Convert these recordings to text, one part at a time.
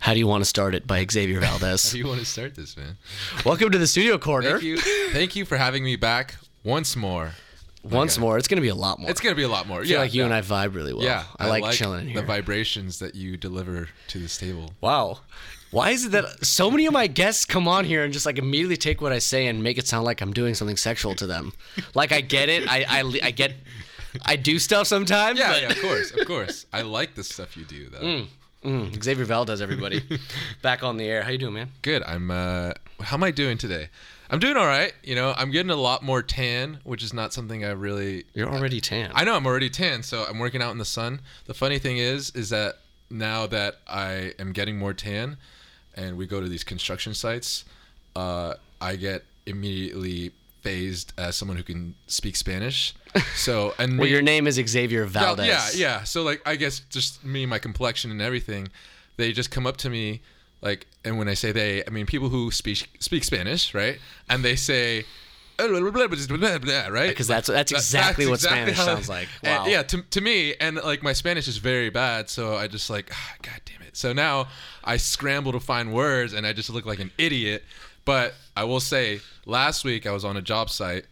How do you want to start it by Xavier Valdez? How do you want to start this, man? Welcome to the studio corner. Thank you. Thank you for having me back once more. Once Okay. more, it's gonna be a lot more. It's gonna be a lot more. I feel yeah, like you yeah. and I vibe really well. Yeah, I, like, chilling here. The vibrations that you deliver to this table. wow. Why is it that so many of my guests come on here and just like immediately take what I say and make it sound like I'm doing something sexual to them? like I get it. I I, I get. I do stuff sometimes. Yeah, but- yeah, of course, of course. I like the stuff you do, though. Mm, Xavier Valdez, everybody, back on the air. How you doing, man? Good. I'm. uh How am I doing today? I'm doing all right. You know, I'm getting a lot more tan, which is not something I really You're already tan. I know I'm already tan, so I'm working out in the sun. The funny thing is, is that now that I am getting more tan, and we go to these construction sites, uh, I get immediately phased as someone who can speak Spanish. So and well, me- your name is Xavier Valdez. yeah, yeah. So like, I guess just me, my complexion, and everything, they just come up to me, like, and when I say they, I mean people who speak speak Spanish, right? And they say. Right, Because that's that's that- exactly what exactly Spanish sounds like. Wow. yeah, to, to me, and like my Spanish is very bad, so I just like, ah, God damn it. So now I scramble to find words, and I just look like an idiot. But I will say, last week I was on a job site,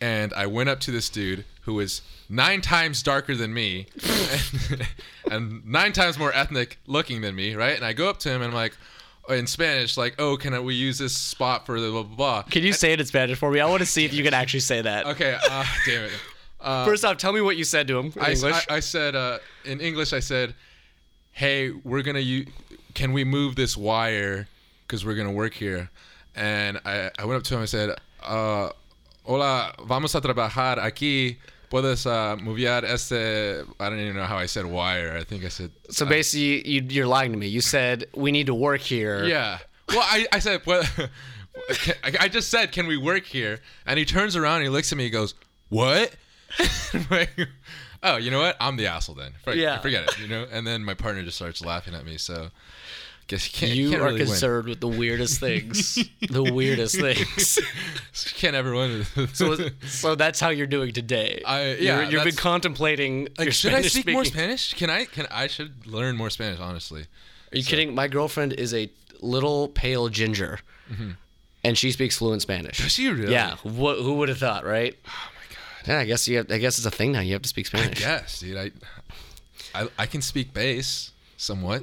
and I went up to this dude who was nine times darker than me, and, and nine times more ethnic looking than me, right? And I go up to him, and I'm like. In Spanish, like, oh, can I, we use this spot for the blah blah blah? Can you say it in Spanish for me? I want to see if you can actually say that. Okay, uh, damn it. Uh, First off, tell me what you said to him in I, English. I, I said uh, in English, I said, "Hey, we're gonna use. Can we move this wire? Because we're gonna work here." And I, I went up to him and said, uh, "Hola, vamos a trabajar aquí. Puedes uh, mover este. I don't even know how I said wire. I think I said. so basically, you, you're lying to me. You said we need to work here. Yeah. Well, I, I said, well, I just said, can we work here? And he turns around and he looks at me. He goes, what? Like, oh, you know what? I'm the asshole then. Yeah. Forget it. You know. And then my partner just starts laughing at me. So, guess you can't. You can't are really concerned with the weirdest things. the weirdest things. You can't ever win. So, so that's how you're doing today. I- You're- yeah, you've been contemplating. like, should I Spanish speak more. Spanish? Can I? Can I should learn more Spanish? Honestly. Are you kidding? My girlfriend is a little pale ginger, mm-hmm. and she speaks fluent Spanish. Does she really? Yeah. Wh- who would have thought, right? Oh my god. Yeah, I guess you. Have, I guess it's a thing now. You have to speak Spanish. Yes, dude. I, I, I can speak bass somewhat.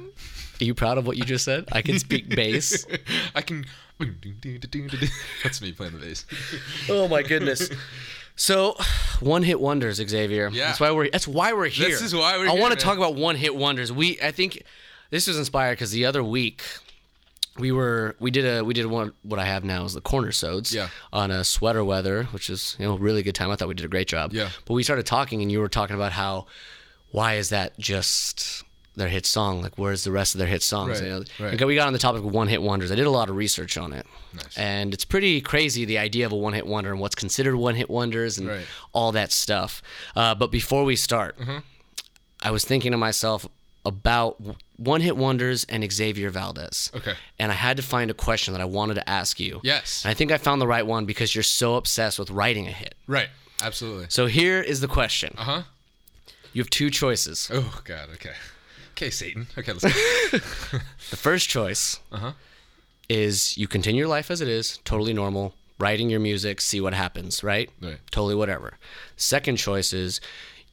Are you proud of what you just said? I can speak bass. I can. That's me playing the bass. oh my goodness. So, one hit wonders, Xavier. Yeah. That's why we're. That's why we're here. This is why we're I here, want to man. talk about one hit wonders. We. I think this was inspired because the other week we were we did a we did one what I have now is the corner sods Yeah. on a sweater weather, which is you know a really good time. I thought we did a great job. Yeah. But we started talking, and you were talking about how why is that just their hit song? Like where's the rest of their hit songs? Right, You know? right. Okay, we got on the topic of one hit wonders. I did a lot of research on it. Nice. And it's pretty crazy the idea of a one hit wonder and what's considered one hit wonders and Right. all that stuff. Uh, but before we start, Mm-hmm. I was thinking to myself about one hit wonders and Xavier Valdez. Okay. And I had to find a question that I wanted to ask you. Yes. And I think I found the right one because you're so obsessed with writing a hit. Right. Absolutely. So here is the question. Uh huh. You have two choices. Oh God. Okay. Okay, Satan. Okay, let's go. The first choice Uh-huh. is you continue your life as it is, totally normal, writing your music, see what happens, right? Right. Totally whatever. Second choice is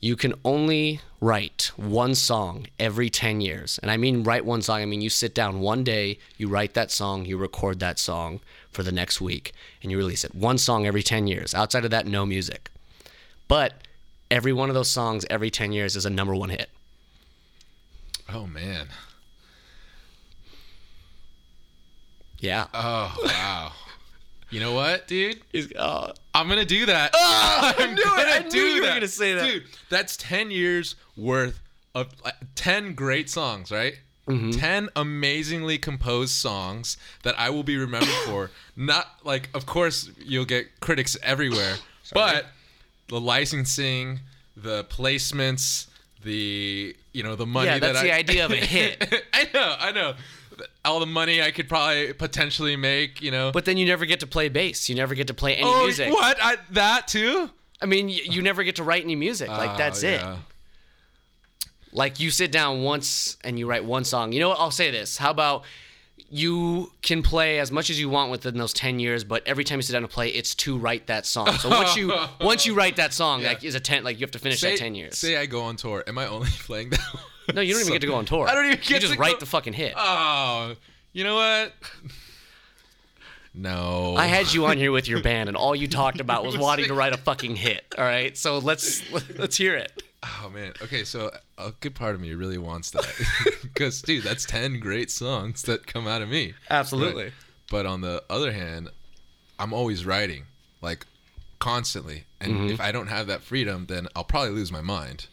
you can only write one song every 10 years. And I mean write one song, I mean you sit down one day, you write that song, you record that song for the next week, and you release it. One song every 10 years. Outside of that, no music. But every one of those songs every 10 years is a number one hit. Oh man. Yeah. Oh wow. You know what, dude? Uh, I'm gonna do that. I I'm knew it. gonna I knew do you were gonna say that. dude. That's ten years worth of ten great songs, right? Mm-hmm. Ten amazingly composed songs that I will be remembered for. Not like, of course, you'll get critics everywhere, but the licensing, the placements, the you know the money Yeah, that that's I, the idea of a hit. I know, I know. All the money I could probably potentially make, you know. But then you never get to play bass. You never get to play any oh, music. what? I, that too? I mean, y- you never get to write any music. Like Oh, that's it. yeah. Like you sit down once and you write one song. You know what? I'll say this. How about you can play as much as you want within those 10 years, but every time you sit down to play, it's to write that song. So once you once you write that song, like is a 10 like you have to finish say, that 10 years. Say I go on tour. Am I only playing that? no, you don't even get to go on tour. I don't even care. You just to write go- the fucking hit. Oh, you know what? No. I had you on here with your band, and all you talked about was wanting to write a fucking hit. All right, so let's let's hear it. Oh man. Okay, so a good part of me really wants that because, dude, that's ten great songs that come out of me. Absolutely. Right? But on the other hand, I'm always writing, like constantly, and Mm-hmm. if I don't have that freedom, then I'll probably lose my mind.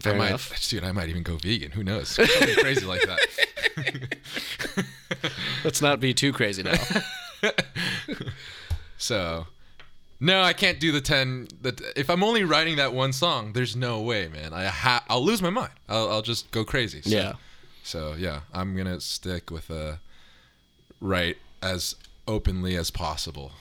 Fair I might, enough. dude. I might even go vegan. Who knows? Something crazy like that. Let's not be too crazy now. So, no, I can't do the ten. The if I'm only writing that one song, there's no way, man. I ha- I'll lose my mind. I'll, I'll just go crazy. So, Yeah. So yeah, I'm gonna stick with uh, write as openly as possible.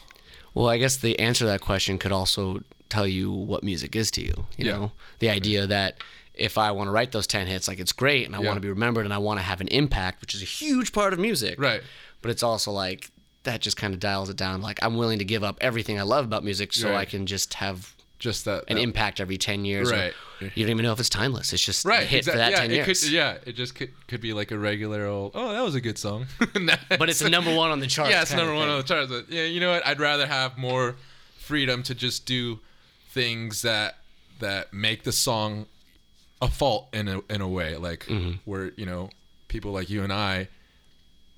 Well, I guess the answer to that question could also tell you what music is to you. You Yeah. know, the idea that if I want to write those 10 hits, like it's great and I Yeah. want to be remembered and I want to have an impact, which is a huge part of music. Right. But it's also like that just kind of dials it down. Like I'm willing to give up everything I love about music so I can just have Just that. an that- impact every 10 years. Right. you don't even know if it's timeless. It's just a Right. hit exact- for that yeah, 10 it years. Could, yeah. It just could, could be like a regular old. Oh, that was a good song. But it's the number one on the charts. yeah, it's number one on the charts. But, yeah, you know what? I'd rather have more freedom to just do things that that make the song a fault in a in a way, like Mm-hmm. where you know people like you and I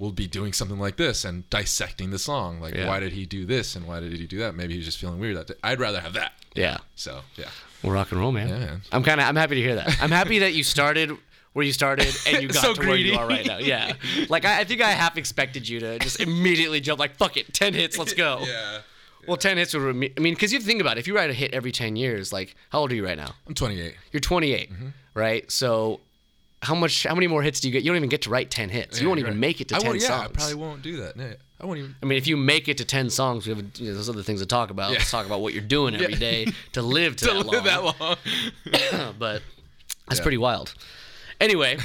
will be doing something like this and dissecting the song. Like, Yeah. why did he do this and why did he do that? Maybe he's just feeling weird that day. I'd rather have that. Yeah. So yeah, Well, rock and roll, man. Yeah, man. I'm kind of I'm happy to hear that. I'm happy that you started where you started and you got So to where you are right now. Yeah. Like I, I think I half expected you to just immediately jump like fuck it, 10 hits, let's go. yeah. Well, 10 hits would I mean cuz you think about it, if you write a hit every 10 years, like how old are you right now? I'm 28. You're 28, Mm-hmm. right? So how much how many more hits do you get? You don't even get to write 10 hits. you won't even right. make it to I 10 won't, yeah, songs. I probably won't do that. No, I won't even. I mean, if you make it to 10 songs, we have you know, those other things to talk about. Yeah. Let's talk about what you're doing every day to live to, To that, live long. that long. but that's Yeah. pretty wild. Anyway,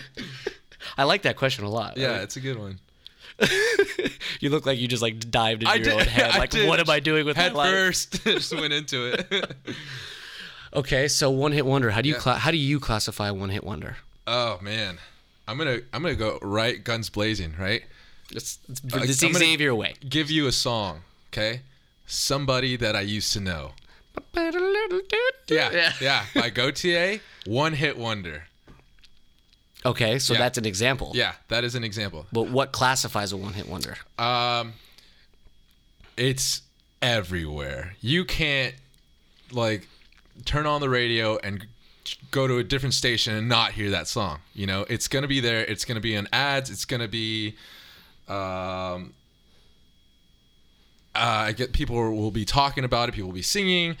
I like that question a lot. yeah, it's a good one. you look like you just like dived into I your did. own head. Like, what am I doing with Head my life? first, just went into it. Okay, so one hit wonder. How do you Yeah. cla- how do you classify one hit wonder? oh man, I'm gonna I'm gonna go right guns blazing. Right, It's, it's, I'm Xavier way. give you a song. Okay, somebody that I used to know. Yeah, Yeah. yeah. By Gotye, one hit wonder. Okay, so Yeah. that's an example. Yeah, that is an example. But what classifies a one hit wonder? Um, it's everywhere. You can't like turn on the radio and go to a different station and not hear that song. You know, it's gonna be there. It's gonna be in ads. It's gonna be, um, uh, I get people will be talking about it. People will be singing.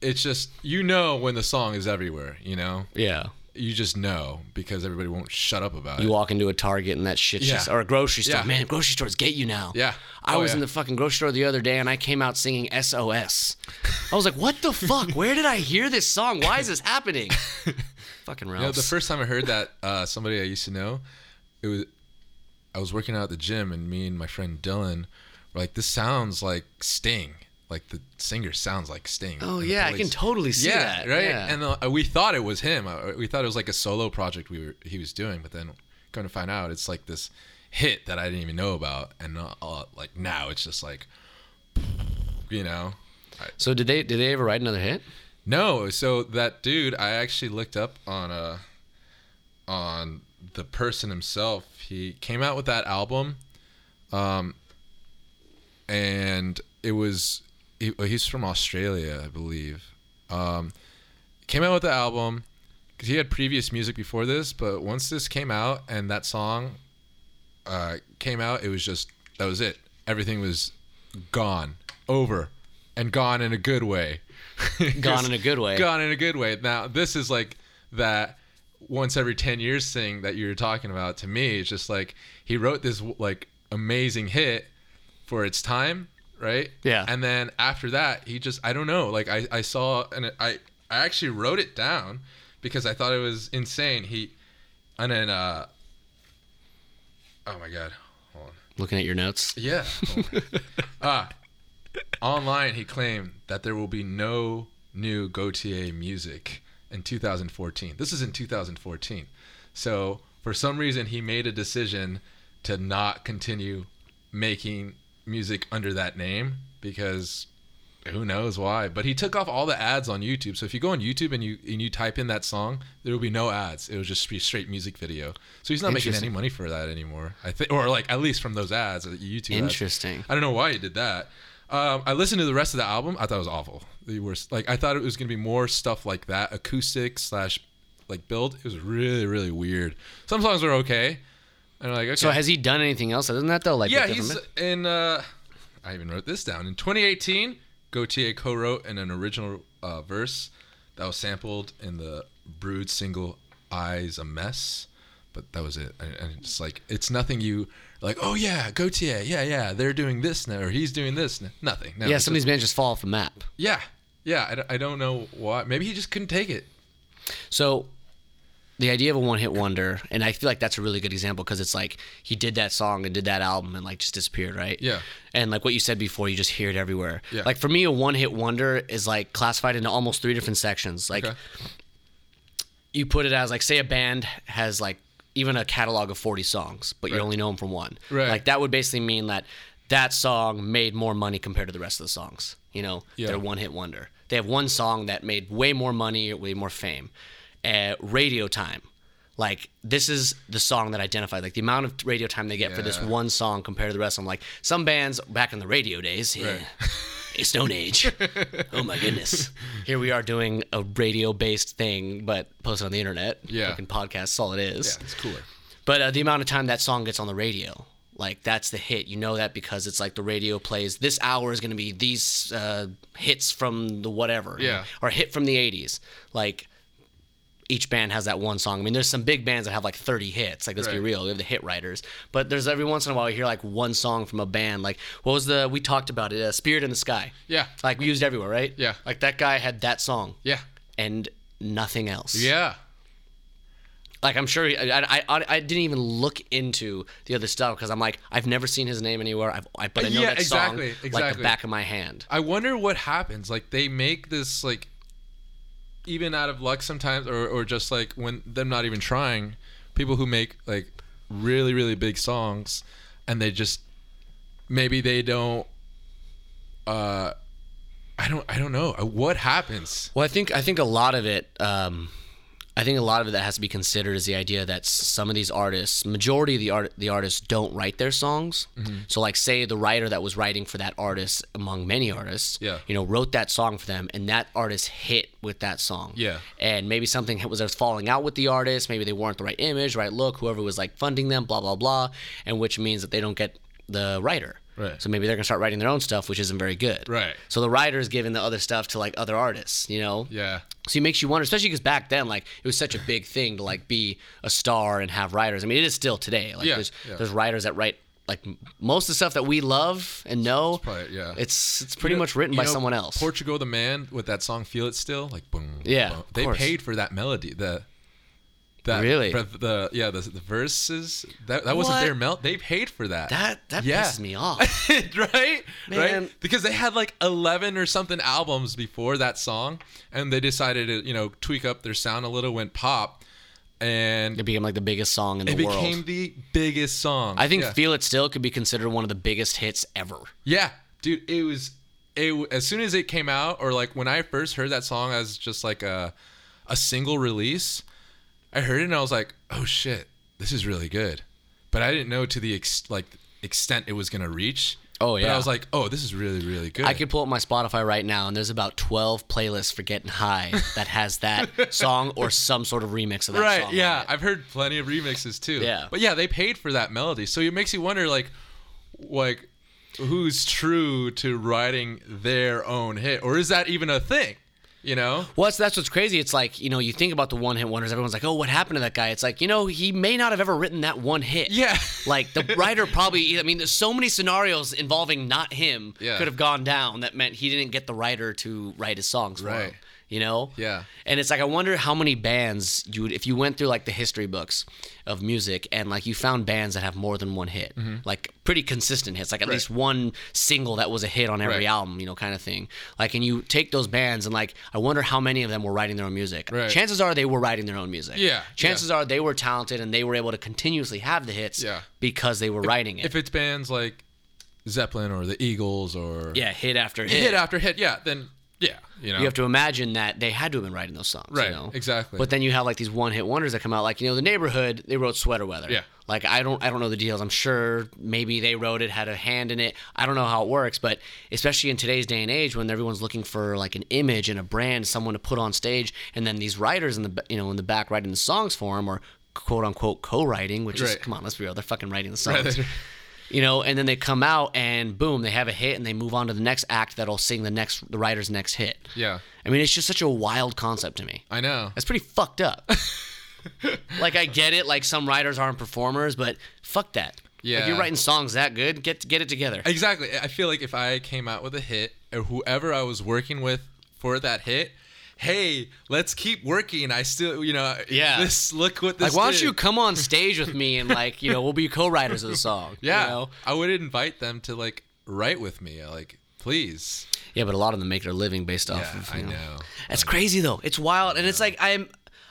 It's just you know when the song is everywhere. You know, Yeah. You just know because everybody won't shut up about it. You it. walk into a Target and that shit, Yeah. just, or a grocery store. Yeah. Man, grocery stores get you now. Yeah. I Oh, was in the fucking grocery store the other day and I came out singing SOS. I was like, what the fuck? Where did I hear this song? Why is this happening? fucking Ralphs. You know, the first time I heard that, uh, somebody I used to know, it was I was working out at the gym, and me and my friend Dylan were like, "This sounds like Sting. Like the singer sounds like Sting." oh, yeah, I can totally see yeah, that. right. Yeah. And uh, we thought it was him. Uh, We thought it was like a solo project we were he was doing, but then come to find out, it's like this hit that I didn't even know about, and uh, uh, like now it's just like, you know. so did they did they ever write another hit? No, so that dude, I actually looked up on uh on the person himself. He came out with that album, um, and it was he, he's from Australia, I believe. Um, came out with the album because he had previous music before this, but once this came out and that song uh, came out, it was just that was it. Everything was gone, over, and gone in a good way. Gone in a good way. Gone in a good way. Now this is like that once every 10 years thing that you were talking about to me it's just like he wrote this like amazing hit for its time right Yeah. and then after that he just i don't know like i, I saw and i i actually wrote it down because I thought it was insane. He and then uh oh my god, hold on. Looking at your notes. Yeah. Ah, online he claimed that there will be no new Gotye music in 2014. This is in 2014. So for some reason he made a decision to not continue making music under that name because who knows why. But he took off all the ads on youtube. So if you go on youtube and you and you type in that song there will be no ads. It will just be straight music video. So he's not making any money for that anymore i think or like at least from those ads uh, youtube ads. Interesting. i don't know why he did that. Um, i listened to the rest of the album. I thought it was awful. The worst like i thought it was going to be more stuff like that acoustic slash like build. It was really really weird. Some songs were okay and like okay So has he done anything else other than that though? Like yeah, he's in. Uh, I even wrote this down. In 2018, Gotye co-wrote in an original uh, verse that was sampled in the Brood single "Eyes a Mess," but that was it. And, it's like it's nothing you like. Oh yeah, Gotye. Yeah, yeah. They're doing this now, or he's doing this. Now. Nothing. No, yeah, some of these bands just fall off the map. Yeah, yeah. I don't know why. Maybe he just couldn't take it. So the idea of a one hit wonder, and I feel like that's a really good example because it's like he did that song and did that album and like just disappeared, right? Yeah. And like what you said before, you just hear it everywhere. Yeah. Like for me, a one hit wonder is like classified into almost three different sections. Like Okay. you put it as like say a band has like even a catalog of 40 songs but you only know them from one Right. like that would basically mean that that song made more money compared to the rest of the songs you know Yeah. they're one hit wonder they have one song that made way more money or way more fame uh, radio time. Like this is the song that identified like the amount of radio time they get for this one song compared to the rest. Them like some bands back in the radio days yeah, Right. a stone age. Oh my goodness. Here we are doing a radio based thing but posted on the internet. Yeah. fucking podcast all it is. Yeah, it's cooler. but uh, the amount of time that song gets on the radio like that's the hit. You know that because it's like the radio plays this hour is going to be these uh, hits from the whatever. Yeah. or hit from the 80s like each band has that one song. I mean, there's some big bands that have like 30 hits. Like, let's be real, they have the hit writers. But there's every once in a while you hear like one song from a band. Like, what was the we talked about it? Uh, Spirit in the Sky. Yeah. Like we used everywhere, right? Yeah. Like that guy had that song Yeah. and nothing else. Yeah. Like I'm sure he, I, I, I, didn't even look into the other stuff because I'm like I've never seen his name anywhere. I've, I, but I know Yeah, that exactly, song like the back of my hand. I wonder what happens. Like they make this like even out of luck sometimes or, or just like when them not even trying, people who make like really, really big songs and they just maybe they don't uh I don't I don't know. What happens? Well, I think I think a lot of it. Um, I think a lot of it that has to be considered is the idea that some of these artists, majority of the art, the artists don't write their songs. Mm-hmm. So, like, say the writer that was writing for that artist, among many artists, Yeah. you know, wrote that song for them, and that artist hit with that song. Yeah. And maybe something was was falling out with the artist. Maybe they weren't the right image, right look. Whoever was like funding them, blah blah blah, and which means that they don't get the writer. Right. So maybe they're gonna start writing their own stuff, which isn't very good. Right. So the writer is giving the other stuff to like other artists, you know. Yeah. So it makes you wonder, especially because back then, like it was such a big thing to like be a star and have writers. I mean, it is still today. Like Yeah, there's yeah. there's writers that write like most of the stuff that we love and know. probably- yeah. It's it's pretty You know- much written by know, someone else. Portugal the Man with that song "Feel It Still," like boom. Yeah, boom. they course. paid for that melody. The that Really? for the yeah the, the verses that that wasn't What? their melt. They paid for that. that that Yeah. pisses me off. right? Man. Right? Because they had like 11 or something albums before that song and they decided to, you know, tweak up their sound a little, went pop and It became like the biggest song in the world. it became the biggest song. I think yeah. "Feel It Still" could be considered one of the biggest hits ever. Yeah, dude, it was it as soon as it came out or like when I first heard that song as just like a a single release, I heard it and I was like, "Oh shit, this is really good." But I didn't know to the ex- like extent it was going to reach. Oh, But yeah. I was like, "Oh, this is really really good." I could pull up my Spotify right now, and there's about 12 playlists for getting high that has that song or some sort of remix of that right song. yeah on it. i've heard plenty of remixes too Yeah. but yeah they paid for that melody so it makes you wonder like like who's true to writing their own hit or is that even a thing you know Well, that's, that's what's crazy. It's like, you know, you think about the one hit wonders, everyone's like, oh, what happened to that guy? It's like, you know, he may not have ever written that one hit. yeah Like, the writer probably, I mean, there's so many scenarios involving not him Yeah. could have gone down that meant he didn't get the writer to write his songs Right. You know? Yeah. And it's like I wonder how many bands you would if you went through like the history books of music and like you found bands that have more than one hit. Like pretty consistent hits, like at Mm-hmm. Right. least one single that was a hit on every Right. album, you know, kind of thing. Like and you take those bands and like I wonder how many of them were writing their own music. Right. Chances are they were writing their own music. Yeah, Chances are they were talented and they were able to continuously have the hits Yeah. because they were writing it. If it's bands like Zeppelin or the Eagles or yeah, hit after hit. hit after hit, yeah, then yeah, you know. you have to imagine that they had to have been writing those songs. Right, You know? exactly. But then you have like these one hit wonders that come out, like you know, the neighborhood. They wrote Sweater Weather. Yeah. Like I don't, I don't know the details. I'm sure maybe they wrote it, had a hand in it. I don't know how it works, but especially in today's day and age, when everyone's looking for like an image and a brand, someone to put on stage, and then these writers in the, you know, in the back writing the songs for them, or quote unquote co-writing, which is come on, let's be real, they're fucking writing the songs. they're- you know, and then they come out and boom, they have a hit, and they move on to the next act that'll sing the next, the writer's next hit. yeah, I mean, it's just such a wild concept to me. I know. That's pretty fucked up. like I get it, like some writers aren't performers, but fuck that. Yeah. If you're writing songs that good, get get it together. Exactly. I feel like if I came out with a hit, or whoever I was working with for that hit, hey, let's keep working. I still, you know, Yeah. This look what this. Like, why don't you come on stage with me and like, you know, we'll be co-writers of the song. you Yeah, know? I would invite them to like write with me. Like, please. Yeah, but a lot of them make their living based off Yeah, of. I You know. know. That's crazy though. It's wild, and it's like I'm.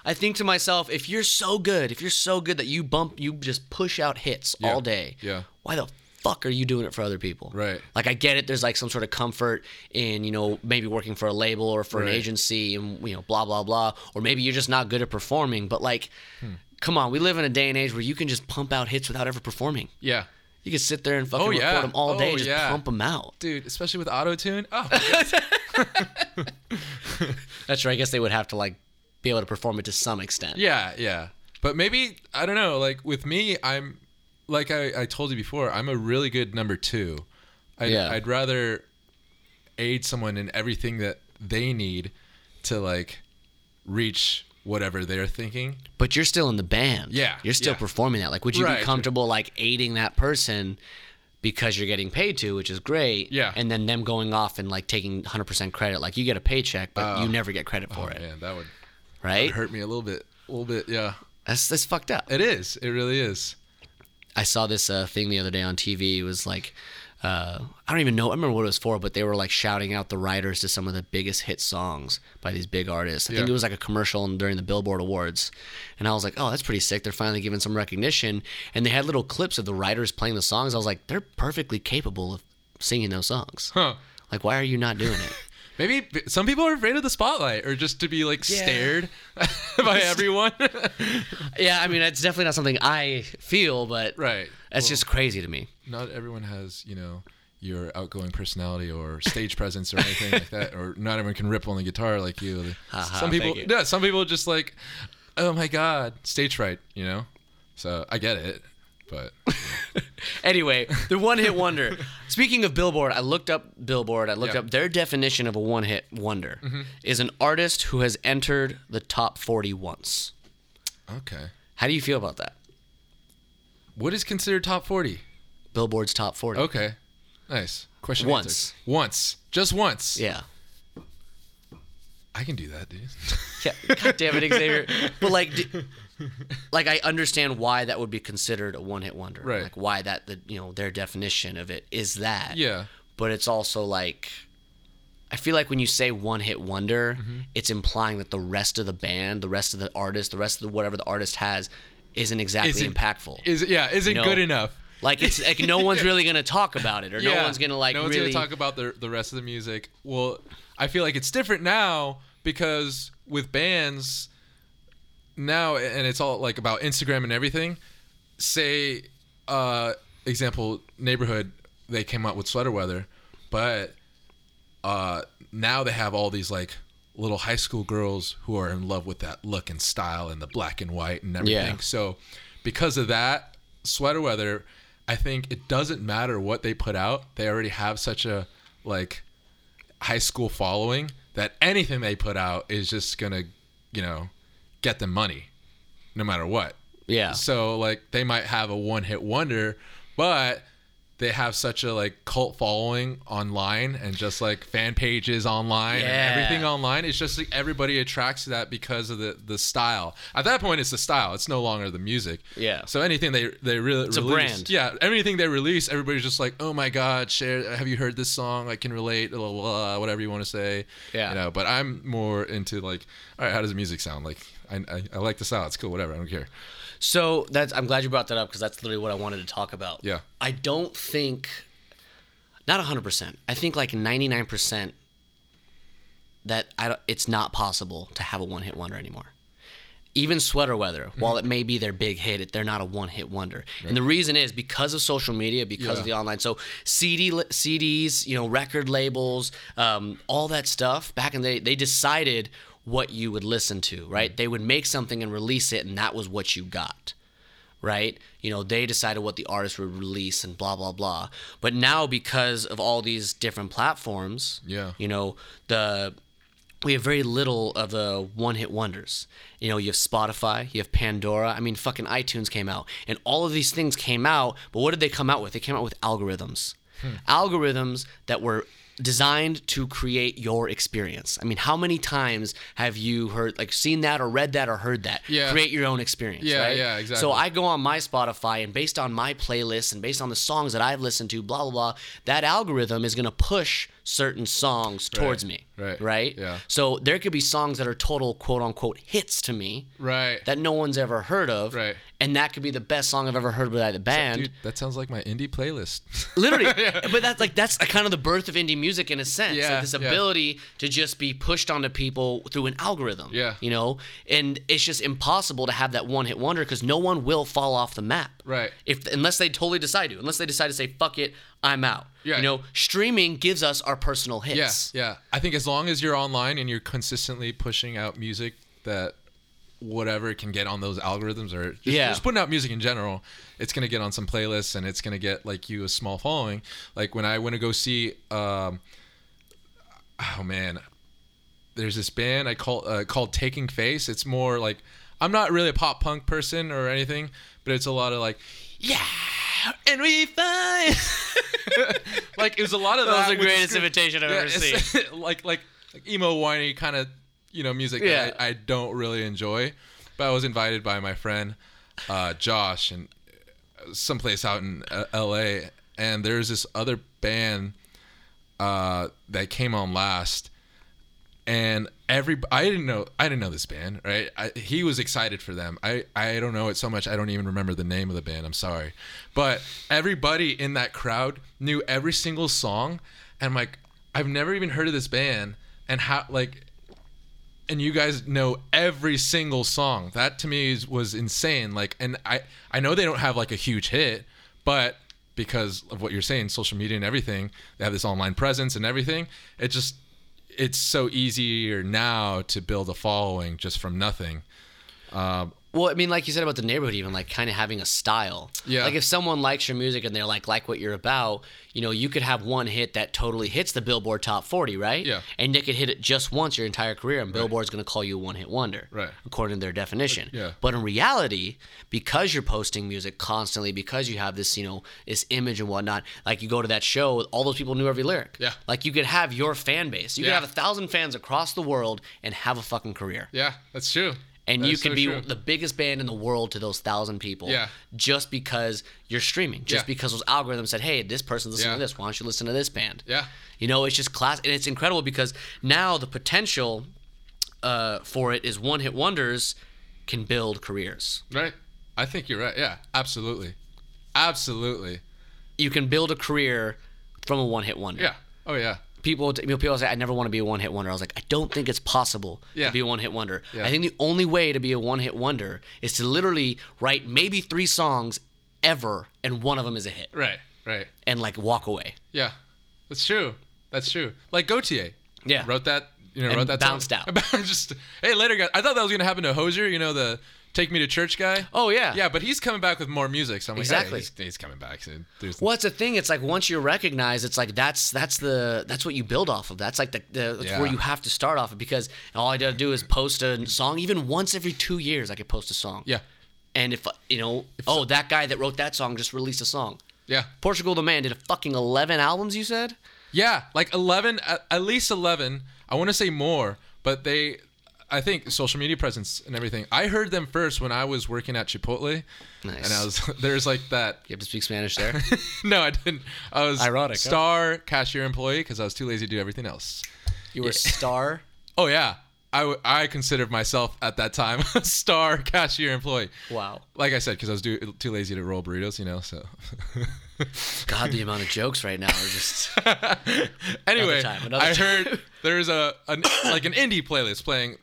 I think to myself, if you're so good, if you're so good that you bump, you just push out hits Yeah, all day. yeah. Why the fuck are you doing it for other people? Right. Like I get it. There's like some sort of comfort in you know maybe working for a label or for an agency and you know blah blah blah, or maybe you're just not good at performing. But like, Hmm. come on, we live in a day and age where you can just pump out hits without ever performing. Yeah, You can sit there and fucking Oh, yeah. record them all day, Oh, and just yeah. pump them out. dude. Especially with auto tune. Oh, That's right. I guess they would have to like be able to perform it to some extent. yeah, yeah. But maybe I don't know. Like with me, I'm like I, I told you before. I'm a really good number two. I'd, Yeah. I'd rather aid someone in everything that they need to like reach whatever they're thinking. But you're still in the band. Yeah, You're still yeah. performing that. Like, would you Right. be comfortable like aiding that person because you're getting paid to, which is great. Yeah. And then them going off and like taking 100% credit. Like you get a paycheck, but you oh. never get credit for oh it. man, that would Right? hurt me a little bit. A little bit, yeah. That's that's fucked up. It is. It really is. I saw this uh, thing the other day on TV. It was like, uh, I don't even know. I remember what it was for, but they were like shouting out the writers to some of the biggest hit songs by these big artists. I think it was like a commercial during the Billboard Awards, and I was like, oh, that's pretty sick. They're finally giving some recognition, and they had little clips of the writers playing the songs. I was like, they're perfectly capable of singing those songs. Huh. Like, why are you not doing it? Maybe some people are afraid of the spotlight or just to be like Yeah. stared by everyone. yeah, I mean, it's definitely not something I feel, but right. that's Well, just crazy to me. not everyone has, you know, your outgoing personality or stage presence or anything like that, or not everyone can rip on the guitar like you. Ha, some people, yeah, some people just like, oh my god, stage fright, you know. So I get it, but Anyway, the one hit wonder. Speaking of Billboard, I looked up Billboard. I looked. Mm-hmm. up their definition of a one hit wonder is an artist who has entered the top 40 once. okay. How do you feel about that? What is considered top forty? Billboard's top 40. Okay, nice question. Once. answered. once, just once. Yeah. I can do that, dude. Yeah. God damn it, Xavier. But like, d- like I understand why that would be considered a one hit wonder. Right. Like why that the you know their definition of it is that. yeah. but it's also like I feel like when you say one hit wonder, Mm-hmm. it's implying that the rest of the band, the rest of the artist, the rest of the whatever the artist has isn't exactly Isn't- impactful. Is it? Yeah. Is it know, good enough? like it's like no one's really gonna talk about it or no one's gonna like no one's really gonna talk about the the rest of the music. Well, I feel like it's different now because with bands now, and it's all like about Instagram and everything. Say, uh, example, neighborhood, they came out with sweater weather, but uh, now they have all these like little high school girls who are in love with that look and style and the black and white and everything. Yeah. So because of that, sweater weather, I think it doesn't matter what they put out. They already have such a like high school following that anything they put out is just gonna, you know, get them money, no matter what. yeah So like they might have a one hit wonder, but they have such a like cult following online and just like fan pages online Yeah. and everything online. It's just like everybody attracts to that because of the the style. At that point, it's the style. It's no longer the music. Yeah. So anything they they really It's a brand. Yeah. Anything they release, everybody's just like, oh my god, share. Have you heard this song? I can relate. Blah, blah, blah, whatever you want to say. Yeah. You know. But I'm more into like, all right, how does the music sound? Like, I I, I like the style. It's cool. Whatever. I don't care. So that's I'm glad you brought that up because that's literally what I wanted to talk about. Yeah. I don't think not 100%. I think like 99% that I don't, it's not possible to have a one-hit wonder anymore. Even Sweater Weather, Mm-hmm. while it may be their big hit, it- they're not a one-hit wonder. And the reason is because of social media, because of the online. So CD, CDs, you know, record labels, um, all that stuff. Back in the day, they decided what you would listen to, right? Mm. They would make something and release it, and that was what you got right? You know, they decided what the artist would release and blah blah blah. But now because of all these different platforms, Yeah. you know, the we have very little of the one-hit wonders. You know, you have Spotify, you have Pandora. I mean, fucking iTunes came out, and all of these things came out. But what did they come out with? They came out with algorithms, algorithms that were designed to create your experience. I mean, how many times have you heard, like, seen that or read that or heard that? Yeah. Create your own experience. Yeah, right? yeah, exactly. So I go on my Spotify, and based on my playlist and based on the songs that I've listened to, blah blah blah, that algorithm is gonna push certain songs towards me. right, Right. yeah. So there could be songs that are total quote unquote hits to me Right. that no one's ever heard of. Right. And that could be the best song I've ever heard by the band. Dude, that sounds like my indie playlist. Literally, but that's like that's kind of the birth of indie music in a sense. Yeah, like this yeah. ability to just be pushed onto people through an algorithm. Yeah. you know, and it's just impossible to have that one hit wonder because no one will fall off the map. Right. If unless they totally decide to, unless they decide to say fuck it, I'm out. Yeah. You know, streaming gives us our personal hits. Yeah, yeah. I think as long as you're online and you're consistently pushing out music that whatever can get on those algorithms or just, Yeah. just putting out music in general, it's gonna get on some playlists and it's gonna get like you a small following. Like when I went to go see, um, oh man, there's this band I call uh, called Taking Face. It's more like I'm not really a pop punk person or anything, but it's a lot of like, yeah, and we find like it was a lot of That was the greatest invitation I've yeah, ever seen. like like like emo whiny kind of you know music Yeah. that I, I don't really enjoy. But I was invited by my friend uh, Josh and uh, someplace out in uh, L.A. and there's this other band uh, that came on last, and every I didn't know I didn't know this band right. I, he was excited for them. I I don't know it so much I don't even remember the name of the band. I'm sorry, but everybody in that crowd knew every single song, and I'm like I've never even heard of this band, and how like. And you guys know every single song. That to me is, was insane. Like, and I I know they don't have like a huge hit, but because of what you're saying, social media and everything, they have this online presence and everything. It just it's so easier now to build a following just from nothing. Um, Well, I mean, like you said about the neighborhood, even like kind of having a style. Yeah. Like if someone likes your music and they're like like what you're about, you know, you could have one hit that totally hits the Billboard Top 40, right? Yeah. And they could hit it just once your entire career, and Billboard's going to call you a one hit wonder. Right. According to their definition. Yeah. But in reality, because you're posting music constantly, because you have this, you know, this image and whatnot, like you go to that show, all those people knew every lyric. Yeah. Like you could have your fan base. You Yeah. could have a thousand fans across the world and have a fucking career yeah, that's true. And That you can so be true. the biggest band in the world to those thousand people Yeah. just because you're streaming just Yeah. because those algorithms said hey this person's listening Yeah. to this why don't you listen to this band Yeah. you know it's just class and it's incredible because now the potential uh, for it is one hit wonders can build careers Right. I think you're right. Yeah, absolutely, absolutely. you can build a career from a one hit wonder Yeah. Oh yeah. People you know, people say I never want to be a one hit wonder. I was like, I don't think it's possible Yeah. to be a one hit wonder. Yeah. I think the only way to be a one hit wonder is to literally write maybe three songs ever and one of them is a hit Right. Right. and like walk away. Yeah. That's true. That's true. Like Gotye. Yeah. Wrote that. You know, And wrote that. bounced song. out. Just. Hey, later, guys. I thought that was gonna happen to Hozier. You know the. Take Me to Church guy. Oh yeah. Yeah, but he's coming back with more music. So I'm like, Exactly. hey, he's, he's coming back. So there's, Well, it's the thing. It's like once you're recognized, it's like that's that's the that's what you build off of. That's like the, the that's Yeah. where you have to start off of because all I gotta do is post a song. Even once every two years, I could post a song. yeah, And if you know, oh, that guy that wrote that song just released a song. Yeah. Portugal the Man did a fucking 11 albums, you said? Yeah, like 11 at, at least 11. I want to say more, but they I think social media presence and everything. I heard them first when I was working at Chipotle. Nice. And I was there's like that You have to speak Spanish there? no, I didn't. I was Ironic, huh? star cashier employee because I was too lazy to do everything else. You were star? Oh yeah, I, w- I considered myself at that time a star cashier employee. Wow. Like I said, because I was do- too lazy to roll burritos, you know. So God, the amount of jokes right now are just. anyway, time, another I time. heard there's a, a like an indie playlist playing.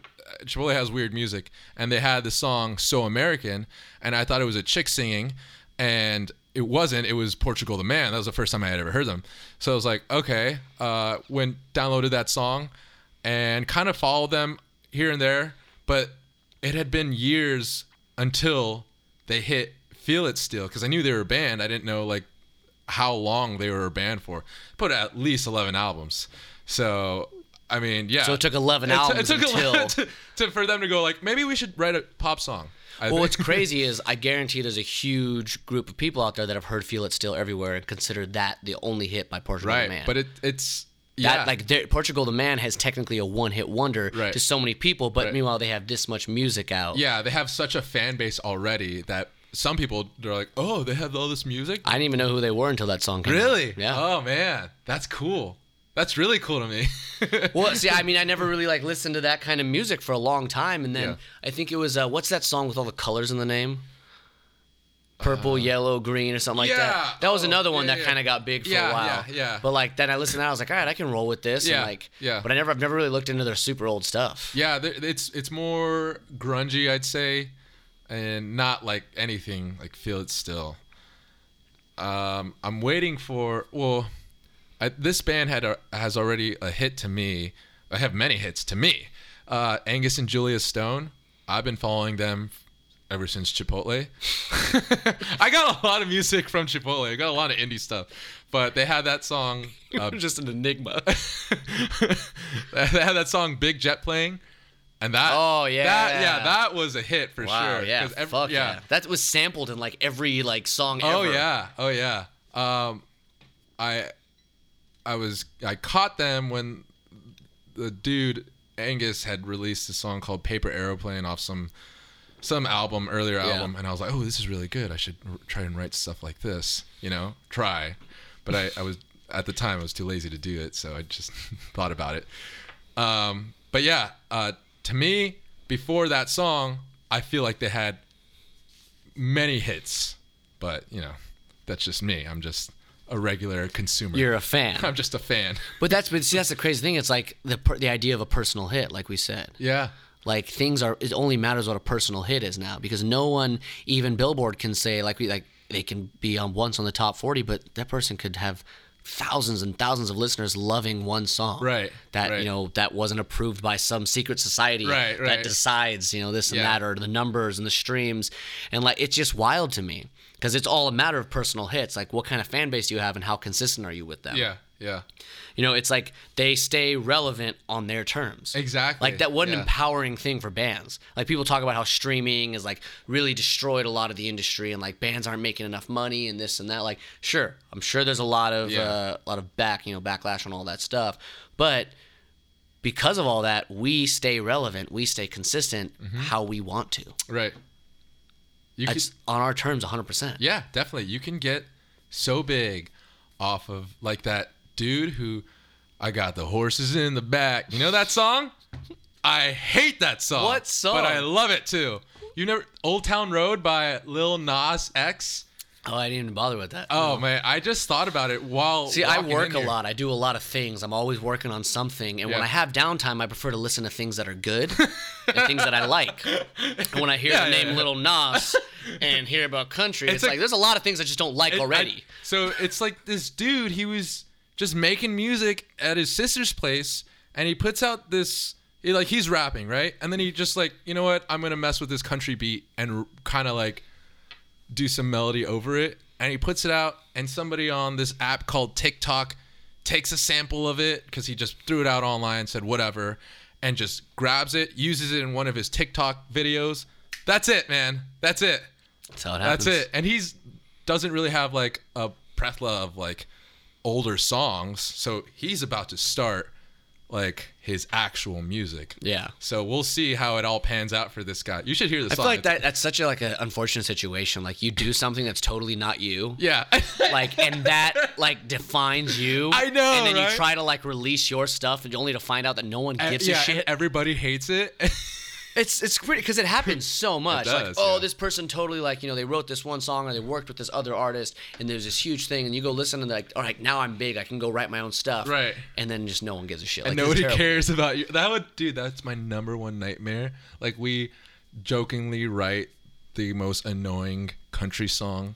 Chipotle has weird music, and they had the song "So American," and I thought it was a chick singing, and it wasn't. It was Portugal the Man. That was the first time I had ever heard them. So I was like, okay. Uh, when downloaded that song, and kind of followed them here and there, but it had been years until they hit "Feel It Still" because I knew they were a band. I didn't know like how long they were a band for. Put at least 11 albums. So, I mean, yeah. So it took 11 It t- it took until- 11 to, to, for them to go like, maybe we should write a pop song. I Well, think. what's crazy is I guarantee there's a huge group of people out there that have heard "Feel It Still" everywhere and consider that the only hit by Portugal right. the Man. But it, it's, yeah. that like Portugal the Man has technically a one-hit wonder Right. to so many people, but Right. meanwhile they have this much music out. yeah, they have such a fan base already that some people, they're like, oh, they have all this music? I didn't even know who they were until that song came out. Really? Yeah. Oh, man. That's cool. That's really cool to me. Well, see, I mean, I never really like listened to that kind of music for a long time, and then Yeah. I think it was uh, what's that song with all the colors in the name? Purple, yellow, green, or something like Uh, yeah. that. That was Oh, another one yeah, that kind of got big for a while. yeah, yeah. But like then I listened to that, I was like, all right, I can roll with this. Yeah, And like, yeah. But I never, I've never really looked into their super old stuff. Yeah, it's it's more grungy, I'd say, and not like anything like "Feel It Still." Um, I'm waiting for well, I, this band had a, has already a hit to me. I have many hits to me. Uh, Angus and Julia Stone. I've been following them ever since Chipotle. I got a lot of music from Chipotle. I got a lot of indie stuff, but they had that song. Uh, just an enigma. they had that song "Big Jet" playing, and that. Oh, yeah. that, yeah, that was a hit for wow, sure. yeah, 'Cause ev- fuck yeah. That was sampled in like every like song Ever. Oh ever. yeah, oh yeah. Um, I, I was I caught them when the dude Angus had released a song called "Paper Aeroplane off some some album earlier Yeah. album, and I was like, oh, this is really good. I should r- try and write stuff like this. You know, try. But I, I was at the time I was too lazy to do it, so I just thought about it. Um, but yeah, uh, to me, before that song, I feel like they had many hits. But you know, that's just me. I'm just a regular consumer. You're a fan. I'm just a fan. But that's but see that's the crazy thing. It's like the the idea of a personal hit, like we said. Yeah. Like things are. It only matters what a personal hit is now because no one, even Billboard, can say like we like they can be on once on the top forty, but that person could have thousands and thousands of listeners loving one song. Right, That right. you know that wasn't approved by some secret society Right, right. that decides you know this and Yeah. that or the numbers and the streams and like it's just wild to me because it's all a matter of personal hits. Like what kind of fan base do you have and how consistent are you with them? Yeah. Yeah. You know, it's like they stay relevant on their terms. Exactly, Like that what an yeah. empowering thing for bands. Like people talk about how streaming is like really destroyed a lot of the industry and like bands aren't making enough money and this and that. Like sure, I'm sure there's a lot of Yeah. uh, a lot of back, you know, backlash on all that stuff. But because of all that, we stay relevant, we stay consistent Mm-hmm. how we want to. Right. You could, on our terms 100%. yeah, definitely. You can get so big off of like that dude who I got the horses in the back. You know that song? I hate that song. What song? But I love it too. You never Old Town Road by Lil Nas X? Oh, I didn't even bother with that. Oh man, I just thought about it while See, I work a here. lot. I do a lot of things. I'm always working on something. And when I have downtime, I prefer to listen to things that are good and things that I like. And when I hear Yeah, the yeah, name. Little Nas and hear about country, it's, a- like there's a lot of things I just don't like It- I- already. so it's like this dude, he was just making music at his sister's place, and he puts out this. He, like he's rapping, right? And then he just like, you know what? I'm gonna mess with this country beat and kind of like do some melody over it. And he puts it out, and somebody on this app called TikTok takes a sample of it because he just threw it out online, said whatever, and just grabs it, uses it in one of his TikTok videos. That's it, man. That's it. That's how it happens. That's it. And he's doesn't really have like a plethora of like older songs. So he's about to start like his actual music. Yeah. So we'll see how it all pans out for this guy. You should hear the I feel like that that's such a like an unfortunate situation. Like you do something that's totally not you. Yeah. Like and that like defines you. I know, And then right? you try to like release your stuff, and only to find out that no one gives yeah, a shit. Everybody hates it. It's it's pretty because it happens so much. like, does, oh, yeah. this person totally like you know they wrote this one song or they worked with this other artist and there's this huge thing and you go listen and like, all right, now I'm big, I can go write my own stuff. Right. And then just no one gives a shit. and Like, it's nobody cares about you. That would, dude. That's my number one nightmare. Like we jokingly write the most annoying country song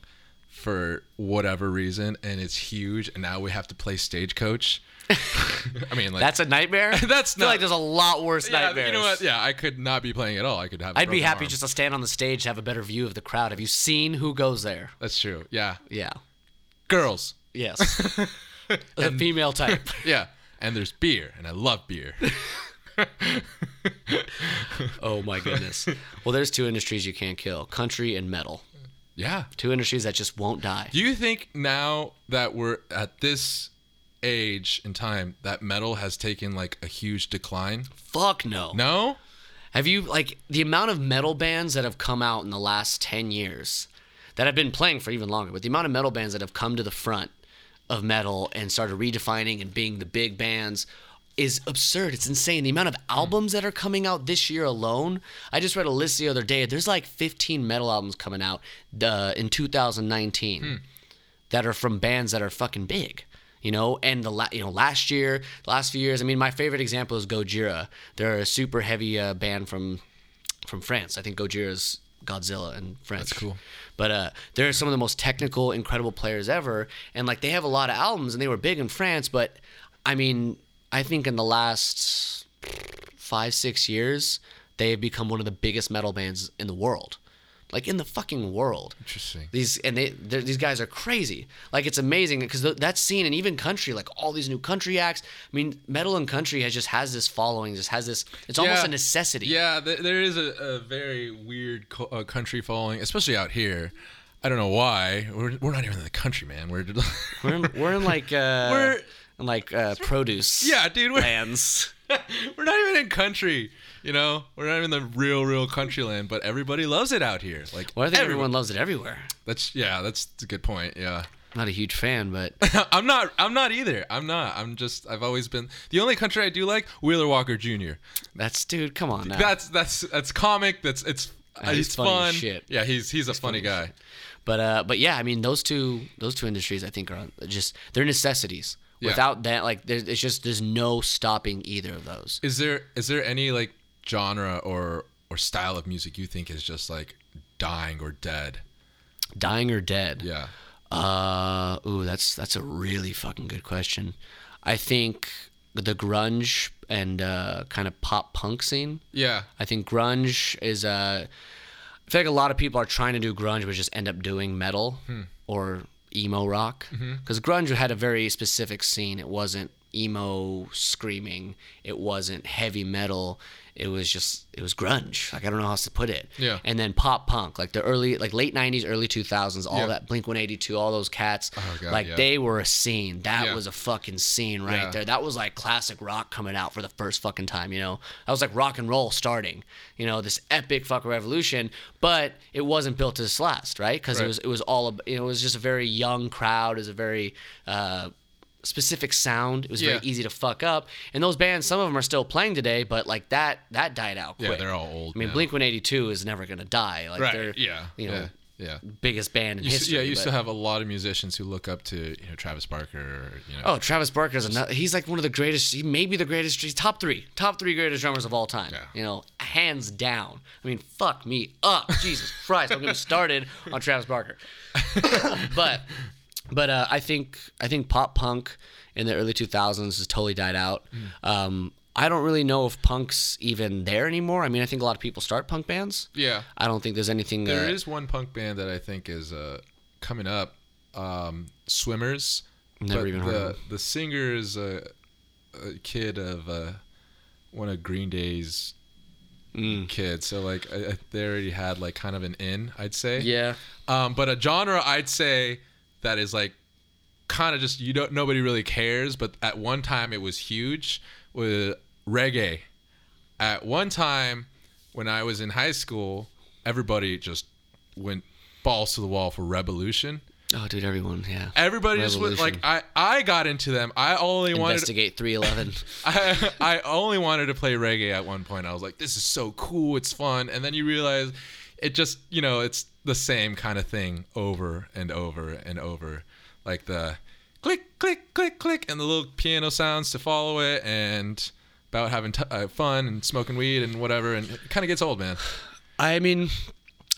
for whatever reason, and it's huge. And now we have to play stagecoach. I mean, like That's a nightmare. That's I feel not- like there's a lot worse yeah, nightmares. you know what? Yeah, I could not be playing at all. I could have. I'd be happy arm. just to stand on the stage, have a better view of the crowd. Have you seen who goes there? That's true. Yeah, Yeah. girls. Yes. the female type. Yeah, and there's beer, and I love beer. Oh my goodness. Well, there's two industries you can't kill: country and metal. yeah. Two industries that just won't die. Do you think now that we're at this age and time that metal has taken like a huge decline? Fuck no. No? Have you like the amount of metal bands that have come out in the last 10 years that have been playing for even longer, but the amount of metal bands that have come to the front of metal and started redefining and being the big bands is absurd. It's insane. The amount of albums that are coming out this year alone. I just read a list the other day. There's like 15 metal albums coming out uh, in 2019 that are from bands that are fucking big. You know, and the la- you know last year, the last few years. I mean, my favorite example is Gojira. They're a super heavy uh, band from from France. I think Gojira is Godzilla in French. That's cool. But uh, they're some of the most technical, incredible players ever, and like they have a lot of albums, and they were big in France. But I mean, I think in the last five, six years, they have become one of the biggest metal bands in the world, like in the fucking world. Interesting. These and they these guys are crazy. Like it's amazing because th- that scene and even country, like all these new country acts. I mean, metal and country has just has this following, just has this. It's almost Yeah. a necessity. Yeah, th- there is a, a very weird co- uh, country following, especially out here. I don't know why. We're, we're not even in the country, man. We're We're in, we're in like uh, We're- in like uh, produce. Yeah, dude, we're- lands. we're not even in country. You know, we're not even the real, real country land, but everybody loves it out here. Like, Well, I think everyone- everyone loves it everywhere. That's yeah, that's a good point. Yeah. Not a huge fan, but I'm not. I'm not either. I'm not. I'm just. I've always been the only country I do like. Wheeler Walker Jr. that's dude. Come on now. That's that's that's comic. That's it's Uh, he's it's funny as fun. shit. Yeah, he's he's a funny guy. But uh, but yeah, I mean those two those two industries I think are just they're necessities. Yeah. Without that, like there's it's just there's no stopping either of those. Is there is there any like genre or or style of music you think is just like dying or dead? Dying or dead. Yeah. Uh, ooh, that's that's a really fucking good question. I think the grunge and uh, kind of pop punk scene. Yeah. I think grunge is uh, I feel like a lot of people are trying to do grunge, but just end up doing metal or emo rock. Because grunge had a very specific scene. It wasn't emo screaming. It wasn't heavy metal. It was just it was grunge. Like I don't know how else to put it. Yeah. And then pop punk, like the early like late '90s, early 2000s, all Yeah. that Blink 182, all those cats. Oh, God, like yeah. they were a scene. That Yeah. was a fucking scene right there. That was like classic rock coming out for the first fucking time, you know? That was like rock and roll starting, you know, this epic fucking revolution, but it wasn't built to this last, right? Because it was it was all it was just a very young crowd, it was a very uh specific sound. It was Yeah. very easy to fuck up. And those bands, some of them are still playing today, but like that that died out Yeah, they're all old I mean, now. Blink 182 is never going to die. Like Right. they're Yeah. you know, yeah. Yeah. biggest band in You, s- history. yeah, you but- still have a lot of musicians who look up to you know Travis Barker. Or, you know, Oh, Travis Barker is another. He's like one of the greatest. He may be the greatest. He's top three, top three greatest drummers of all time. Yeah. You know, hands down. I mean, fuck me up, Jesus Christ! I'm getting started on Travis Barker. but, but uh, I think I think pop punk in the early 2000s has totally died out. Mm. Um, I don't really know if punk's even there anymore. I mean, I think a lot of people start punk bands. yeah. I don't think there's anything. There one punk band that I think is uh, coming up. Um, SWMRS. Never but even heard the, of. The singer is a, a kid of uh, one of Green Day's Mm. kids. So like I, I, they already had like kind of an in, I'd say. Yeah. Um, but a genre I'd say that is like kind of just you don't nobody really cares, but at one time it was huge with reggae. At one time when I was in high school, everybody just went balls to the wall for Rebelution. Oh, dude, everyone, yeah. Everybody just went like I I got into them. I only wanted Investigate 311. I, I only wanted to play reggae at one point. I was like, this is so cool. It's fun. And then you realize it just, you know, it's the same kind of thing over and over and over. Like the click, click, click, click, and the little piano sounds to follow it, and about having t- uh, fun and smoking weed and whatever. And it kind of gets old, man. I mean,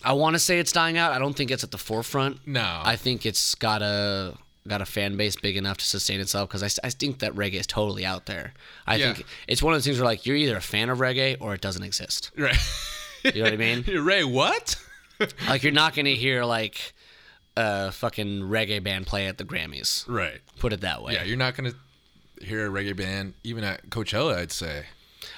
I want to say it's dying out. I don't think it's at the forefront. No. I think it's got a got a fan base big enough to sustain itself because I, I think that reggae is totally out there. I Yeah. think it's one of those things where like you're either a fan of reggae or it doesn't exist. right. You know what I mean? Ray, what? like you're not gonna hear like a fucking reggae band play at the Grammys. right. Put it that way. Yeah, you're not going to hear a reggae band even at Coachella, I'd say.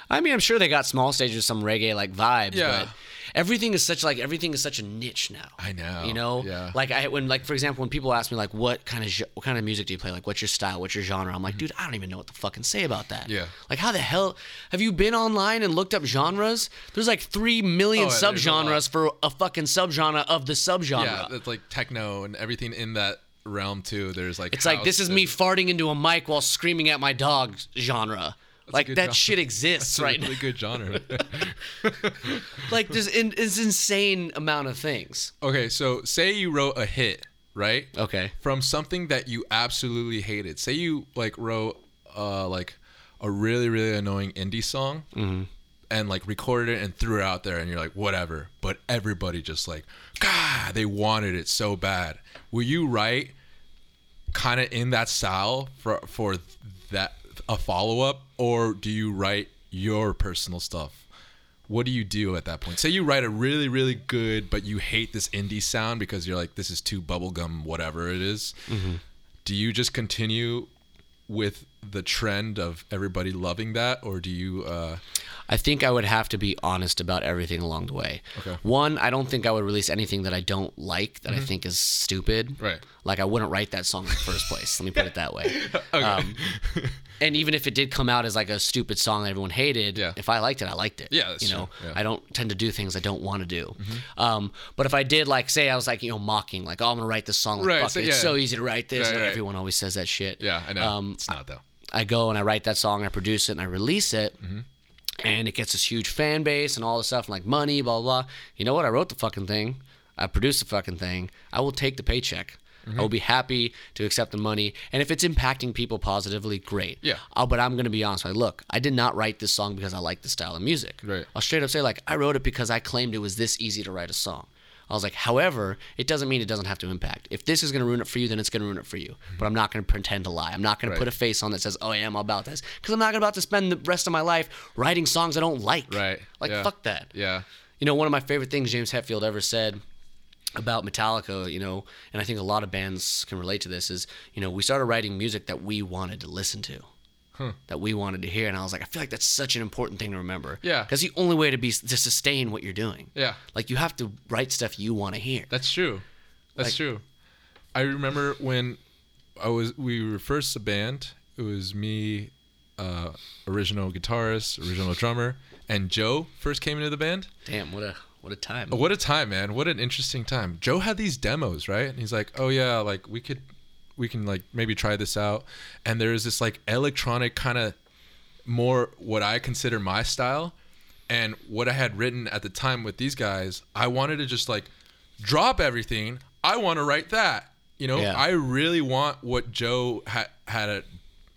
I mean, I'm sure they got small stages, some reggae like vibes, Yeah. but everything is such like everything is such a niche now. I know. You know, Yeah. like I when like for example, when people ask me like what kind of what kind of music do you play? Like what's your style? What's your genre? I'm like, dude, I don't even know what to fucking say about that. Mm-hmm. Yeah. Like how the hell have you been online and looked up genres? There's like three million Oh, there's a subgenres for a fucking subgenre of the subgenre. Yeah, it's like techno and everything in that realm too. There's like It's like this is me farting into a mic while screaming at my dog genre. Like that genre. shit exists a right really now. good genre. Like there's in, it's insane amount of things. okay, so say you wrote a hit, right? Okay. From something that you absolutely hated. Say you like wrote uh like a really really annoying indie song. Mm-hmm. And like recorded it and threw it out there, and you're like, whatever. But everybody just like, God, they wanted it so bad. Will you write kind of in that style for for that a follow up, or do you write your personal stuff? What do you do at that point? Say you write a really really good, but you hate this indie sound because you're like, this is too bubblegum, whatever it is. Do you just continue with the trend of everybody loving that, or do you? uh I think I would have to be honest about everything along the way. Okay. One, I don't think I would release anything that I don't like that I think is stupid. Mm-hmm. Right. Like I wouldn't write that song in the first place. Let me put it that way. Okay. Um, and even if it did come out as like a stupid song that everyone hated, Yeah. if I liked it, I liked it. Yeah, you know. Yeah. Mm-hmm. I don't tend to do things I don't want to do. Um, but if I did, like, say I was like, you know, mocking, like, oh, I'm gonna write this song. Like, Right, fuck so- it, it's so easy to write this. Right, right. Everyone always says that shit. yeah, I know. Um, it's not though. I go and I write that song, I produce it, and I release it, and it gets this huge fan base and all this stuff, and like money, blah blah. blah. You know what? I wrote the fucking thing. I produced the fucking thing. I will take the paycheck. I will be happy to accept the money, and if it's impacting people positively, great. Yeah. Uh, but I'm gonna be honest. Like, look, I did not write this song because I like the style of music. Right. I'll straight up say like I wrote it because I claimed it was this easy to write a song. I was like, however, it doesn't mean it doesn't have to impact. If this is going to ruin it for you, then it's going to ruin it for you. But I'm not going to pretend to lie. I'm not going Right. to put a face on that says, "Oh, yeah, I'm about this," because I'm not about to spend the rest of my life writing songs I don't like. Right. Like Yeah. fuck that. Yeah. You know, one of my favorite things James Hetfield ever said about Metallica, you know, and I think a lot of bands can relate to this is, you know, we started writing music that we wanted to listen to. That we wanted to hear, and I was like, I feel like that's such an important thing to remember. Yeah. because the only way to be to sustain what you're doing. Yeah. like you have to write stuff you want to hear. That's true. That's Like- true. I remember when I was we were first a band. It was me, uh, original guitarist, original drummer, and Joe first came into the band. Damn, what a what a time. What a time, man! What an interesting time. Joe had these demos, right? And he's like, "Oh yeah, like we could, we can like maybe try this out." And there's this like electronic kind of more what I consider my style, and what I had written at the time with these guys. I wanted to just like drop everything. I want to write that. You know, Yeah. I really want what Joe had had a,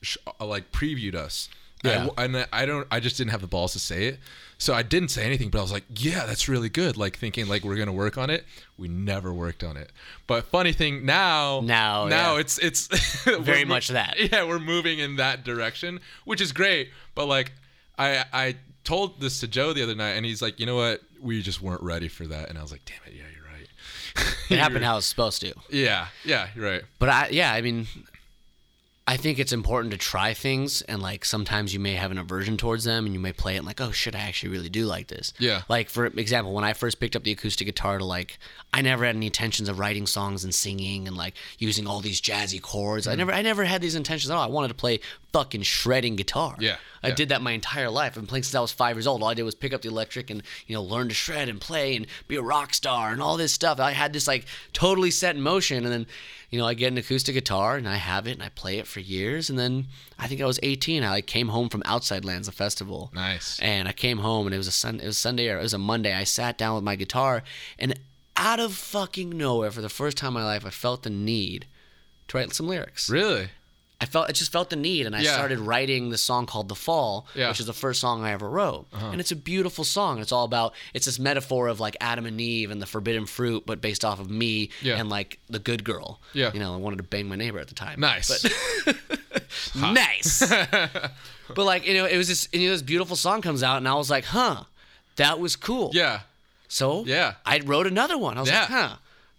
sh- like previewed us. Yeah. I, and I don't. I just didn't have the balls to say it, so I didn't say anything. But I was like, "Yeah, that's really good." Like thinking like we're gonna work on it. We never worked on it. But funny thing now, Now, now yeah. it's it's Very we're mo- much that. Yeah, we're moving in that direction, which is great. But like, I I told this to Joe the other night, and he's like, "You know what? We just weren't ready for that." And I was like, "Damn it, yeah, you're right." it happened how it's supposed to. Yeah, yeah, you're right. But I, yeah, I mean, I think it's important to try things, and like sometimes you may have an aversion towards them, and you may play it and like, oh shit, I actually really do like this. Yeah. Like for example, when I first picked up the acoustic guitar to like, I never had any intentions of writing songs and singing and like using all these jazzy chords. Mm. I never, I never had these intentions at all. I wanted to play fucking shredding guitar. Yeah, I yeah. did that my entire life. I've been playing since I was five years old. All I did was pick up the electric and you know learn to shred and play and be a rock star and all this stuff. I had this like totally set in motion, and then you know I get an acoustic guitar and I have it and I play it for years, and then I think I was 18. I like came home from Outside Lands, a festival. Nice. And I came home and it was a sun. It was Sunday or it was a Monday. I sat down with my guitar and out of fucking nowhere, for the first time in my life, I felt the need to write some lyrics. Really? I felt I just felt the need, and I Yeah. started writing the song called "The Fall," Yeah. Uh-huh. which is the first song I ever wrote, and it's a beautiful song. It's all about it's this metaphor of like Adam and Eve and the forbidden fruit, but based off of me Yeah. and like the good girl. Yeah. you know, I wanted to bang my neighbor at the time. Nice. But- nice. but like you know, it was this you know this beautiful song comes out, and I was like, huh, that was cool. yeah. So Yeah. I wrote another one. I was like, huh.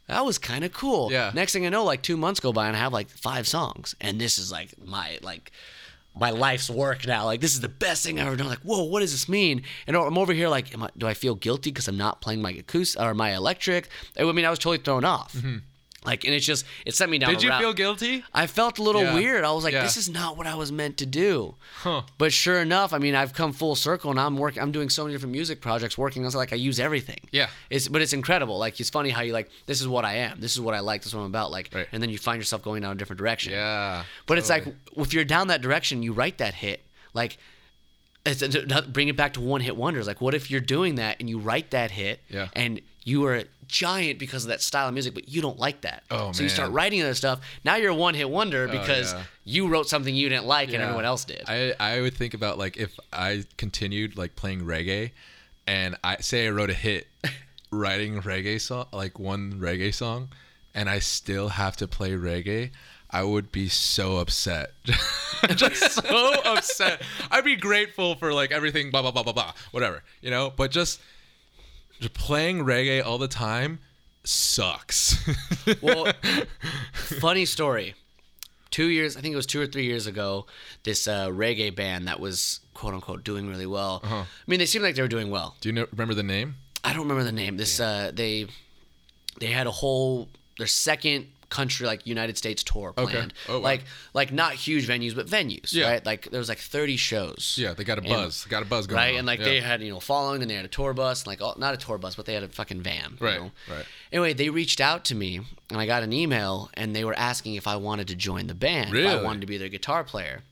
That was kind of cool. Yeah. Next thing I know, like two months go by and I have like five songs, and this is like my like my life's work now. Like this is the best thing I've ever done. Like whoa, what does this mean? And I'm over here like, am I, do I feel guilty because I'm not playing my acoustic or my electric? I mean, I was totally thrown off. Mm-hmm. Like, and it's just it sent me down. Did you route. feel guilty? I felt a little Yeah. weird. I was like, Yeah. this is not what I was meant to do. Huh. But sure enough, I mean, I've come full circle and I'm working. I'm doing so many different music projects. Working, I was like, I use everything. Yeah. It's but it's incredible. Like it's funny how you like this is what I am. This is what I like. This is what I'm about. Like, Right. and then you find yourself going down a different direction. Yeah. But it's like if you're down that direction, you write that hit. Like, it's bring it back to one hit wonders. Like, what if you're doing that and you write that hit, Yeah. and you are giant because of that style of music, but you don't like that. Oh, so you start. Oh, writing other stuff. Now you're a one hit wonder oh, because yeah. you wrote something you didn't like and everyone else did. I I would think about like if I continued like playing reggae, and I say I wrote a hit, writing reggae song like one reggae song, and I still have to play reggae. I would be so upset, just so upset. I'd be grateful for like everything, blah blah blah blah blah, whatever, you know. But just, just playing reggae all the time sucks. Well, funny story. Two years, I think it was two or three years ago, this uh, reggae band that was quote unquote doing really well. Uh-huh. I mean, they seemed like they were doing well. Do you know, remember the name? I don't remember the name. This uh, they they had a whole their second country like United States tour Okay. planned. Oh, wow. Like like not huge venues, but venues. Yeah. Right. Like there was like thirty shows. Yeah, they got a buzz. They got a buzz going right? on. And like Yeah. they had you know following, and they had a tour bus, and like all, not a tour bus, but they had a fucking van. you Right, know? right. Anyway, they reached out to me, and I got an email, and they were asking if I wanted to join the band. If I wanted to be their guitar player.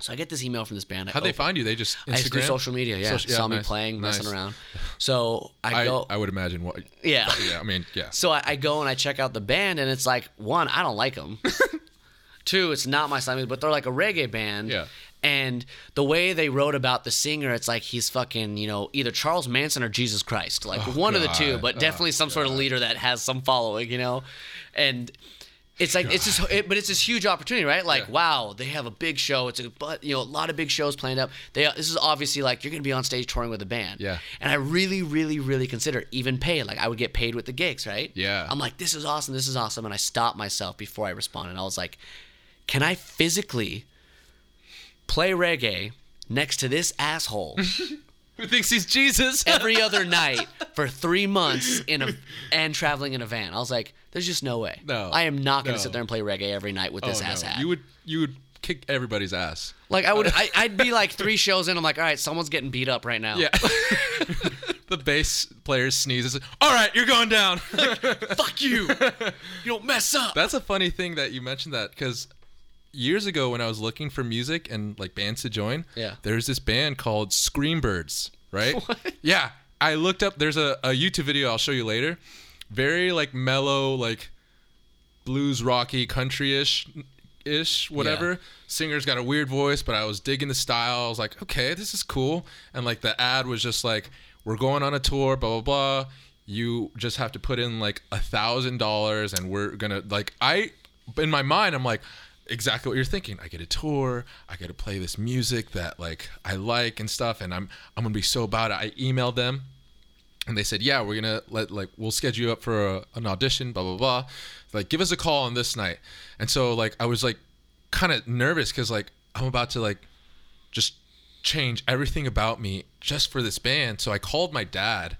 So I get this email from this band. How'd they find you? They just Instagram? I just do social media. Yeah, Social- yeah, saw me nice, playing, messing around. So I, I, go. I would imagine what. yeah. Yeah, I mean, yeah. So I, I go and I check out the band, and it's like one, I don't like them. Two, it's not my style, but they're like a reggae band. Yeah. And the way they wrote about the singer, it's like he's fucking, you know, either Charles Manson or Jesus Christ, like oh, one of the two, God. but Oh, definitely some sort of leader that has some following, you know. And it's like it's just, it, but it's this huge opportunity, right? Like, Yeah. wow, they have a big show. It's a, but you know, a lot of big shows planned up. They, this is obviously like you're gonna be on stage touring with a band. Yeah. And I really, really, really consider even paid. Like I would get paid with the gigs, right? Yeah. I'm like, this is awesome, this is awesome. And I stopped myself before I responded. I was like, can I physically play reggae next to this asshole Who thinks he's Jesus? every other night for three months in a and traveling in a van? I was like, there's just no way. No. I am not gonna No. sit there and play reggae every night with Oh, this ass no. hat. You would you would kick everybody's ass. like I would I, I'd be like three shows in, I'm like, all right, someone's getting beat up right now. Yeah. the bass player sneezes. All right, you're going down. Fuck you. You don't mess up. That's a funny thing that you mentioned that because years ago when I was looking for music and like bands to join, Yeah. there's this band called Screambirds, right? What? Yeah, I looked up. There's a, a YouTube video I'll show you later. Very like mellow, like blues, rocky, country-ish, ish, whatever. Singer's got a weird voice, but I was digging the style. I was like, okay, this is cool. And like the ad was just like, we're going on a tour, blah blah blah. You just have to put in like a thousand dollars, and we're gonna like I in my mind I'm like exactly what you're thinking. I get a tour, I get to play this music that like I like and stuff, and I'm I'm gonna be so about it. I emailed them and they said, "Yeah, we're gonna let like we'll schedule you up for a, an audition, blah blah blah. Like, give us a call on this night." And so like I was like kind of nervous because like I'm about to like just change everything about me just for this band. So I called my dad,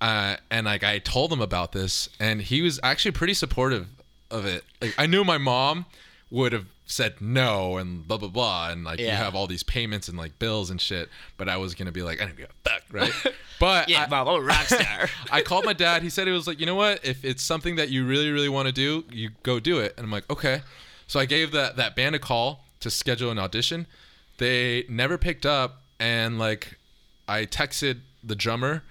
uh, and like I told him about this, and he was actually pretty supportive of it. Like I knew my mom would have said no and blah blah blah, and like you have all these payments and like bills and shit. But I was gonna be like, I don't give a fuck, right? But Yeah, I, Bob, I'm a rock star. I called my dad. He said it was like, you know what? If it's something that you really, really want to do, you go do it. And I'm like, okay. So I gave that that band a call to schedule an audition. They never picked up, and like, I texted the drummer,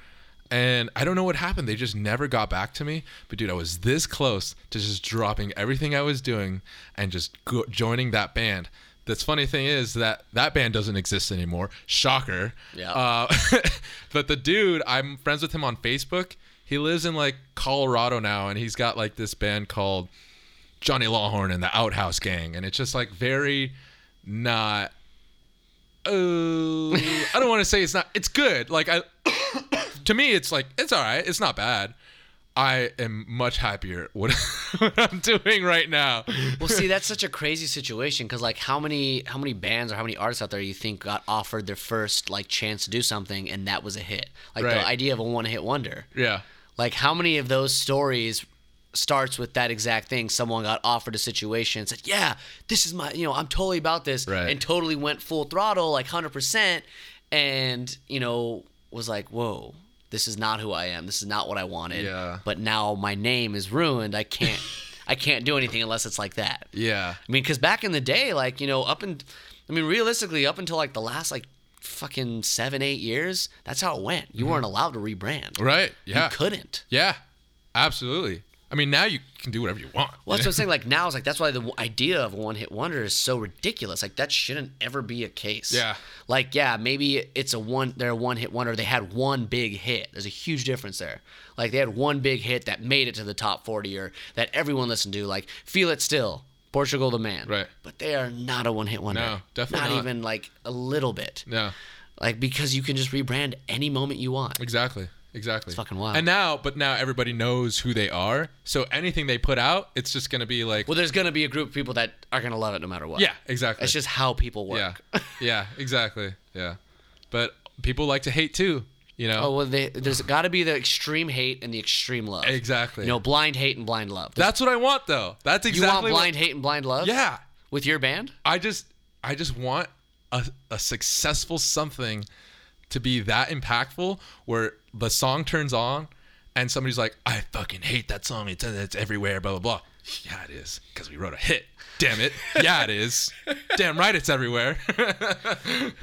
and I don't know what happened. They just never got back to me. But dude, I was this close to just dropping everything I was doing and just go- joining that band. This funny thing is that that band doesn't exist anymore. Shocker. Yeah. Uh, but the dude, I'm friends with him on Facebook. He lives in like Colorado now, and he's got like this band called Johnny Lawhorn and the Outhouse Gang, and it's just like very not. Uh, I don't want to say it's not. It's good. Like I, to me, it's like it's all right. It's not bad. I am much happier what, what I'm doing right now. well, see, that's such a crazy situation because, like, how many how many bands or how many artists out there you think got offered their first like chance to do something and that was a hit? Like Right. the idea of a one hit wonder. Yeah. Like, how many of those stories starts with that exact thing? Someone got offered a situation and said, "Yeah, this is my, you know, I'm totally about this," Right. and totally went full throttle, like hundred percent, and you know, was like, "Whoa." This is not who I am. This is not what I wanted. Yeah. But now my name is ruined. I can't. I can't do anything unless it's like that. Yeah. I mean, because back in the day, like you know, up and I mean, realistically, up until like the last like fucking seven, eight years, that's how it went. You weren't allowed to rebrand. Mm-hmm. Right. Yeah. You couldn't. Yeah. Absolutely. I mean, now you can do whatever you want. Well, that's what I'm saying. Like now, it's like that's why the idea of one-hit wonder is so ridiculous. Like that shouldn't ever be a case. Yeah. Like yeah, maybe it's a one. They're a one-hit wonder. They had one big hit. There's a huge difference there. Like they had one big hit that made it to the top 40 or that everyone listened to. Like Feel It Still, Portugal the Man. Right. But they are not a one-hit wonder. No, definitely not, not. even like a little bit. Yeah. Like because you can just rebrand any moment you want. Exactly. Exactly. It's fucking wild. And now, but now everybody knows who they are. So anything they put out, it's just gonna be like, Well, there's gonna be a group of people that are gonna love it no matter what. yeah, exactly. It's just how people work. yeah, yeah, exactly. Yeah. But people like to hate too. You know. Oh well, they, there's got to be the extreme hate and the extreme love. Exactly. You know, blind hate and blind love. There's- That's what I want, though. That's exactly. you want blind hate and blind love? Yeah. With your band? I just, I just want a, a successful something to be that impactful where the song turns on and somebody's like, I fucking hate that song. It's it's everywhere. Blah blah blah. Yeah, it is because we wrote a hit. Damn it. Yeah, it is. Damn right, it's everywhere.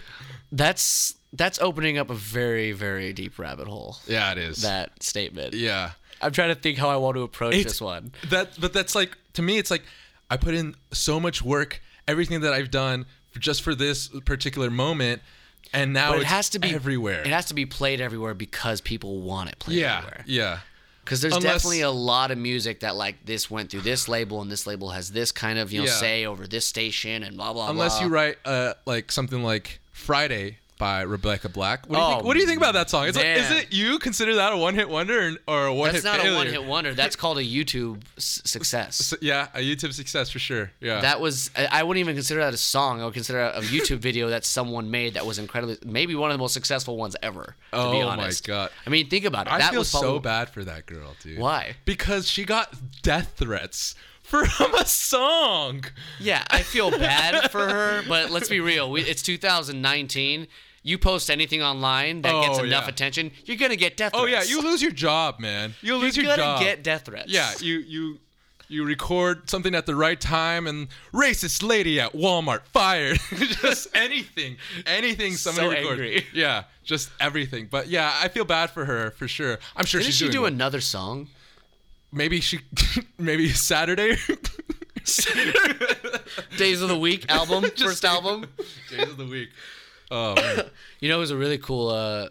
That's that's opening up a very very deep rabbit hole. yeah, it is. That statement. yeah. I'm trying to think how I want to approach It's- this one. That, but that's like to me, it's like I put in so much work, everything that I've done just for this particular moment, and now But it has to be everywhere. It has to be played everywhere because people want it played yeah, everywhere. yeah, Because there's Unless- definitely a lot of music that like this went through this label and this label has this kind of you know Yeah. say over this station and blah blah blah. Unless blah. you write uh like something like Friday by Rebecca Black. What do you Oh, think? What do you think about that song? It's like, is it you consider that a one hit wonder or, or a one That's hit not failure? a one hit wonder. That's called a YouTube s- success. So, yeah, a YouTube success for sure. Yeah. That was I wouldn't even consider that a song. I would consider a YouTube video that someone made that was incredibly maybe one of the most successful ones ever. To Oh be my honest. God. I mean, think about it. I that feel was so bad for that girl, dude. Why? Because she got death threats from a song. Yeah, I feel bad for her, but let's be real. We, it's 2019. You post anything online that gets Oh, enough yeah. attention, you're gonna get death oh, threats. Oh threats. yeah, you lose your job, man. You'll lose you're your gonna job. get death threats. yeah, you you you record something at the right time and racist lady at Walmart fired. just anything, anything somebody So records. angry. Yeah, just everything. But yeah, I feel bad for her for sure. I'm sure Didn't she's she doing do well. another song? Maybe she maybe Saturday. Days of the Week album, first album. Days of the week. Oh man. You know, it was a really cool, uh,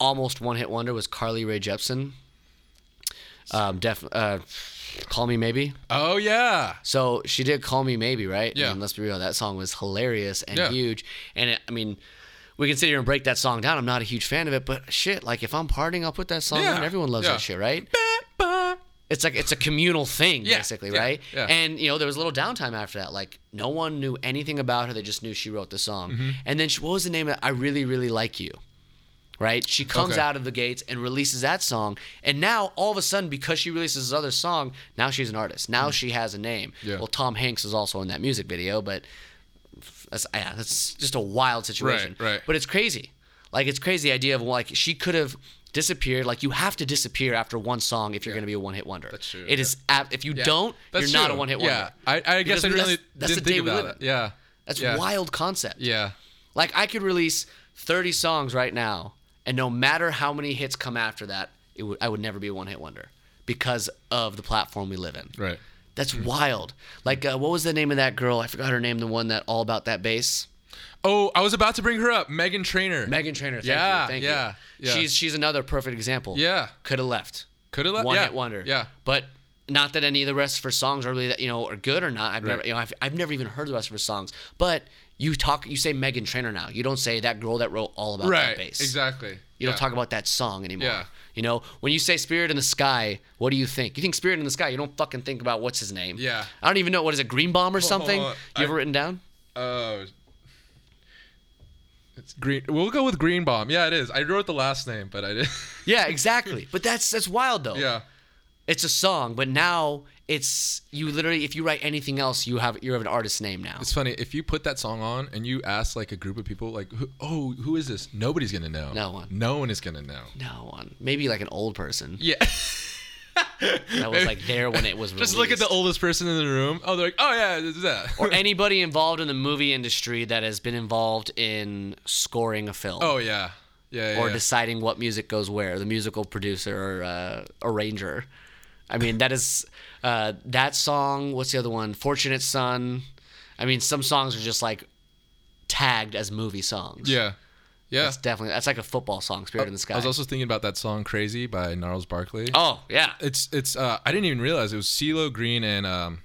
almost one hit wonder was Carly Rae Jepsen. Um, def, uh, Call Me Maybe. Oh yeah. So she did Call Me Maybe, right? Yeah. I mean, let's be real. That song was hilarious and Yeah. huge. And it, I mean, we can sit here and break that song down. I'm not a huge fan of it, but shit, like if I'm partying, I'll put that song Yeah. on. Everyone loves Yeah. that shit, right? It's like it's a communal thing, Yeah, basically, yeah, right? yeah. And you know, there was a little downtime after that. Like no one knew anything about her. They just knew she wrote the song. Mm-hmm. And then she, what was the name of? I really, really like you. Right? She comes Okay. out of the gates and releases that song. And now all of a sudden, because she releases this other song, now she's an artist. Now she has a name. Well, Tom Hanks is also in that music video, but that's yeah, that's just a wild situation. Right, right. But it's crazy. Like it's crazy the idea of like she could have disappeared. Like you have to disappear after one song if you're going to be a one hit wonder. That's true, It is ab- if you don't, That's you're not a one hit Yeah, wonder. I, I guess Because I that's- really that's the didn't day think we live it. in. Yeah, That's yeah. wild concept. Yeah, Like I could release 30 songs right now, and no matter how many hits come after that, it would I would never be a one hit wonder because of the platform we live in. right. That's wild. Like uh, what was the name of that girl? I forgot her name. The one that all about that bass. Oh, I was about to bring her up, Meghan Trainor. Meghan Trainor. Thank Yeah, you. Thank yeah, you. yeah. She's she's another perfect example. Yeah. Could have left. Could have left. One yeah. hit wonder. Yeah. But not that any of the rest of her songs are really that you know are good or not. I've never you know I've, I've never even heard the rest of her songs. But you talk you say Meghan Trainor now. You don't say that girl that wrote all about Right. that bass. Exactly. You don't talk about that song anymore. Yeah. You know, when you say Spirit in the Sky, what do you think? You think Spirit in the Sky. You don't fucking think about what's his name. Yeah. I don't even know what is it, Greenbaum or something? on. you ever I- written down? Oh. It's green. We'll go with Greenbaum. Yeah, it is. I wrote the last name, but I did. Yeah, exactly. but that's that's wild though. yeah. It's a song, but now it's you literally if you write anything else, you have you have an artist's name now. It's funny if you put that song on and you ask like a group of people, like, who, "Oh, who is this?" Nobody's gonna know. No one. No one is gonna know. No one. Maybe like an old person Yeah. that was like there when it was released. Just look at the oldest person in the room. Oh, they're like, "Oh yeah, this is that." or anybody involved in the movie industry that has been involved in scoring a film. oh yeah. Yeah. yeah or yeah. deciding what music goes where, the musical producer or uh, arranger. I mean, that is uh, that song. What's the other one? Fortunate Son. I mean, some songs are just like tagged as movie songs. Yeah. Yeah. that's definitely that's like a football song, "Spirit in the Sky." I was also thinking about that song "Crazy" by Gnarls Barkley. oh yeah, It's it's. Uh, I didn't even realize it was CeeLo Green and um,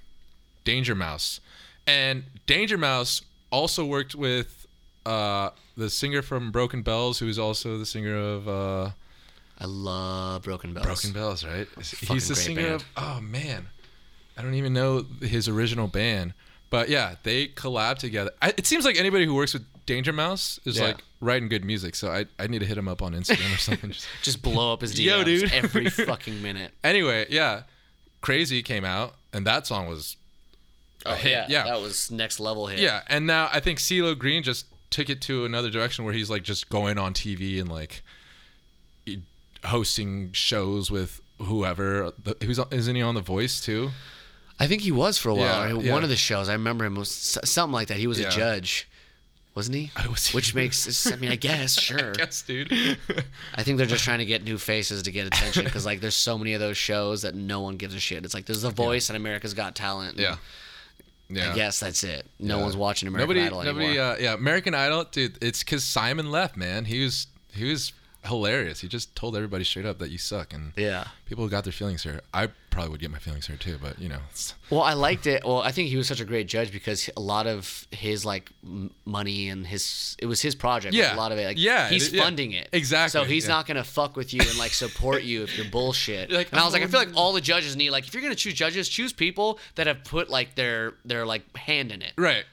Danger Mouse, and Danger Mouse also worked with uh, the singer from Broken Bells, who is also the singer of uh, I love Broken Bells. Broken Bells, right? He's the singer band. of. Oh man, I don't even know his original band, but yeah, they collab together. I, it seems like anybody who works with Danger Mouse is Yeah. like writing good music. So I I need to hit him up on Instagram or something. Just- Just blow up his DMs Yo, dude. every fucking minute. anyway, yeah, Crazy came out, and that song was a oh, hit. yeah, yeah, that was next level hit. Yeah, and now I think CeeLo Green just took it to another direction where he's like just going on TV and like hosting shows with whoever. The, who's on- isn't he on The Voice too? I think he was for a while. Yeah, I- yeah. One of the shows I remember him was s- something like that. He was Yeah. a judge, wasn't he? I was- Which makes I mean I guess sure. Yes, dude. I think they're just trying to get new faces to get attention because like there's so many of those shows that no one gives a shit. It's like there's The Voice and America's Got Talent. yeah, yeah. I guess that's it. No Yeah. one's watching American nobody, Idol nobody. anymore. Uh, yeah, American Idol, dude. It's because Simon left, man. He was he was hilarious. He just told everybody straight up that you suck, and yeah. people got their feelings hurt. I probably would get my feelings hurt too, but you know, Well, I liked it. Well, I think he was such a great judge because a lot of his like money and his it was his project. like, Yeah. a lot of it. Like, Yeah, he's yeah. funding it. Exactly, So he's yeah. not gonna fuck with you and like support you if you're bullshit. Like, and I was like, I "Oh, feel like mm. all the judges need like if you're gonna choose judges, choose people that have put like their their like hand in it. right.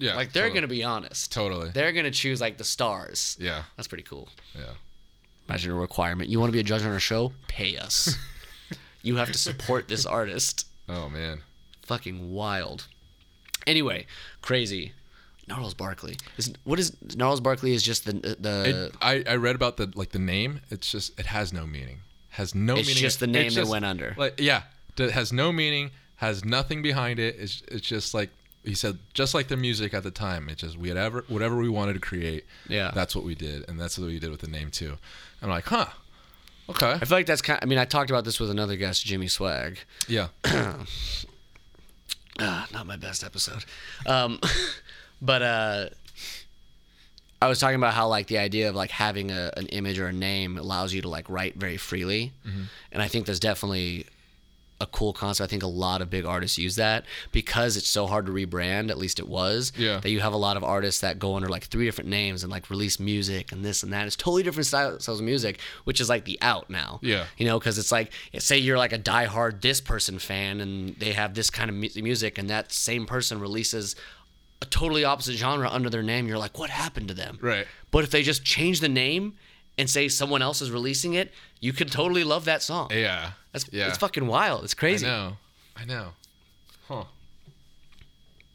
Yeah, Like they're totally. gonna be honest. totally. They're gonna choose like the stars. Yeah, That's pretty cool. yeah. Imagine a requirement. You want to be a judge on our show? Pay us. you have to support this artist. Oh man. Fucking wild. Anyway, crazy. Gnarls Barkley. Is, what is Gnarls Barkley? Is just the the. It, I, I read about the like the name. It's just it has no meaning. Has no It's meaning. It's just the name they went under. Like yeah, it has no meaning. Has nothing behind it. It's it's just like he said. Just like the music at the time. it just we had ever whatever we wanted to create. Yeah. That's what we did, and that's what we did with the name too. I'm like, huh. Okay. I feel like that's kind. I mean, I talked about this with another guest, Jimmy Swag. Yeah. Ah, not my best episode. Um, but uh, I was talking about how like the idea of like having a, an image or a name allows you to like write very freely, and I think there's definitely a cool concept. I think a lot of big artists use that because it's so hard to rebrand. At least it was. Yeah. That you have a lot of artists that go under like three different names and like release music and this and that. It's totally different styles of music, which is like the out now. Yeah. You know, because it's like say you're like a diehard this person fan and they have this kind of mu- music, and that same person releases a totally opposite genre under their name. You're like, what happened to them? Right. But if they just change the name and say someone else is releasing it, you could totally love that song. Yeah. That's yeah. it's fucking wild. It's crazy. I know. I know. Huh.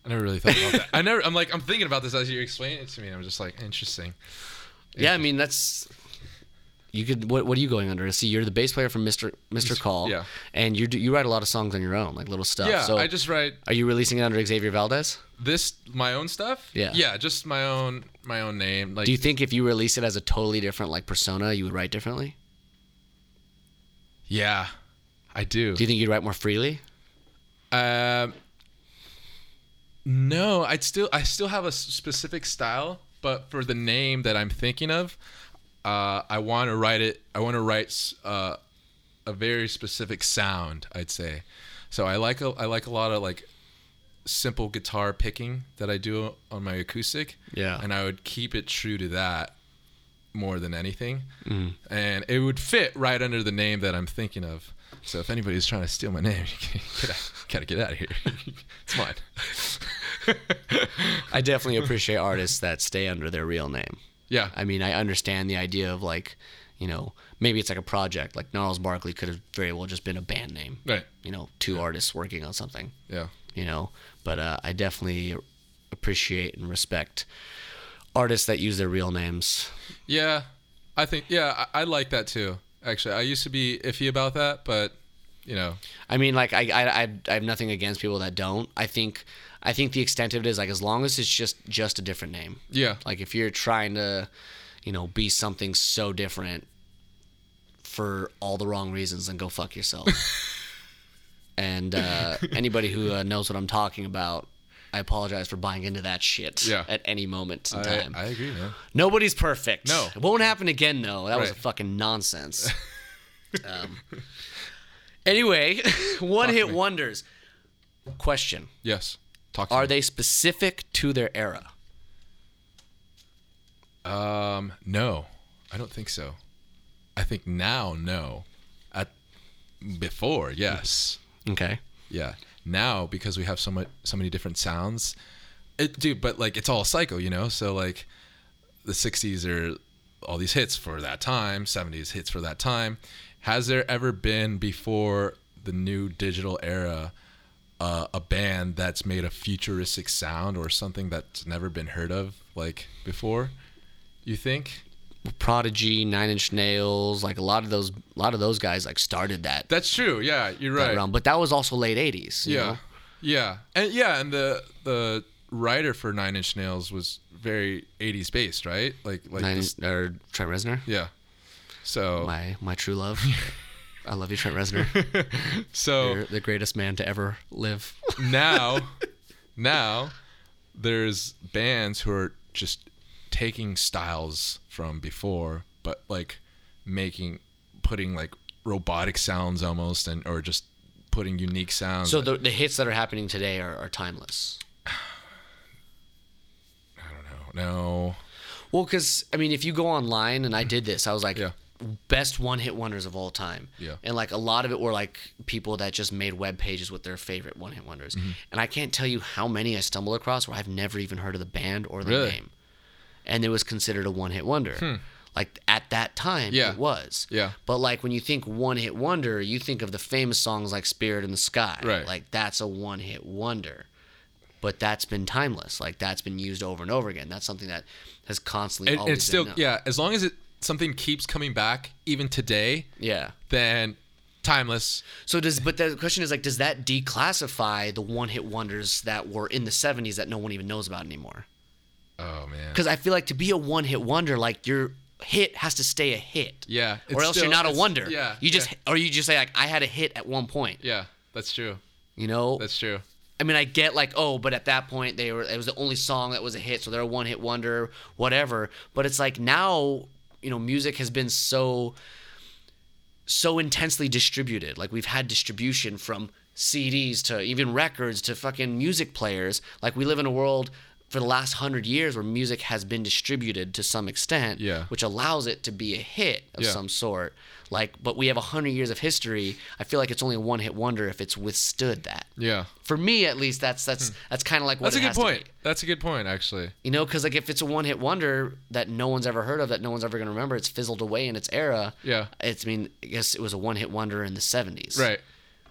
I never really thought about that. I never. I'm like I'm thinking about this as you explain it to me. I'm just like interesting. Yeah, I mean that's you could. What What are you going under? See, you're the bass player from Mr. Mr. Call. yeah. And you do, you write a lot of songs on your own, like little stuff. Yeah. So I just write are you releasing it under Xavier Valdez? this my own stuff. Yeah. Yeah. Just my own my own name. Like Do you think if you release it as a totally different like persona, you would write differently? Yeah. I do. Do you think you'd write more freely? Um, no, I'd still I still have a specific style, but for the name that I'm thinking of, uh, I want to write it. I want to write uh, a very specific sound. I'd say. So I like a, I like a lot of like simple guitar picking that I do on my acoustic. Yeah. And I would keep it true to that more than anything. Mm. And it would fit right under the name that I'm thinking of. So if anybody's trying to steal my name, you gotta get out of here. it's mine. I definitely appreciate artists that stay under their real name. yeah. I mean, I understand the idea of like, you know, maybe it's like a project. Like Gnarls Barkley could have very well just been a band name. Right. You know, two artists working on something. Yeah. You know, but uh, I definitely appreciate and respect artists that use their real names. Yeah. I think yeah, I, I like that too. Actually, I used to be iffy about that, but you know, I mean, like I, I, I, I have nothing against people that don't. I think, I think the extent of it is like as long as it's just just a different name. yeah. Like if you're trying to, you know, be something so different for all the wrong reasons, then go fuck yourself. and uh, anybody who uh, knows what I'm talking about, I apologize for buying into that shit Yeah. at any moment in I, time. I agree, man. Nobody's perfect. No. It won't happen again, though. That was a fucking nonsense. um, anyway, one hit wonders. Question Yes. Talk to Are me. they specific to their era? Um, no, I don't think so. I think now, no. At before, yes, Okay. yeah. Now because we have so much, so many different sounds, it, dude. But like, it's all psycho, you know. So like, the '60s are all these hits for that time, '70s hits for that time. Has there ever been before the new digital era? Uh, a band that's made a futuristic sound or something that's never been heard of like before you think Prodigy, Nine Inch Nails, like a lot of those, a lot of those guys like started that, That's true. Yeah, you're that right. realm. But that was also late '80s. you yeah, know? yeah, and yeah, and the the writer for Nine Inch Nails was very '80s based, right? Like like Nine this, or Trent Reznor, yeah. So my my true love. I love you, Trent Reznor. so You're the greatest man to ever live. now now there's bands who are just taking styles from before, but like making putting like robotic sounds almost, and or just putting unique sounds. So the, the hits that are happening today are, are timeless. I don't know. No. Well, because I mean, if you go online, and I did this, I was like, Yeah. best one hit wonders of all time. Yeah. And like a lot of it were like people that just made web pages with their favorite one hit wonders. Mm-hmm. And I can't tell you how many I stumbled across where I've never even heard of the band or the Really? name. And it was considered a one hit wonder. Like at that time, Hmm. Yeah. it was. Yeah. But like when you think one hit wonder, you think of the famous songs like Spirit in the Sky. Right. Like that's a one hit wonder. But that's been timeless. Like that's been used over and over again. That's something that has constantly And it's still yeah. As long as it something keeps coming back even today, Yeah. then timeless. So does but the question is like does that declassify the one hit wonders that were in the 70s that no one even knows about anymore? Oh man. Cuz I feel like to be a one hit wonder like your hit has to stay a hit. Yeah. Or else still- you're not a wonder. Yeah. You just yeah, or you just say like I had a hit at one point. yeah. That's true. You know? That's true. I mean, I get like, oh, but at that point they were it was the only song that was a hit, so they're a one hit wonder, whatever. But it's like now, you know, music has been so so intensely distributed. Like we've had distribution from CDs to even records to fucking music players. Like we live in a world for the last hundred years where music has been distributed to some extent, Yeah. which allows it to be a hit of Yeah. some sort. Like, but we have a hundred years of history. I feel like it's only a one-hit wonder if it's withstood that. Yeah. For me, at least, that's that's that's kind of like what Hmm. That's a good point. That's a good point, actually. You know, because like if it's a one-hit wonder that no one's ever heard of, that no one's ever gonna remember, it's fizzled away in its era. Yeah. It's I mean, I guess it was a one-hit wonder in the '70s. Right.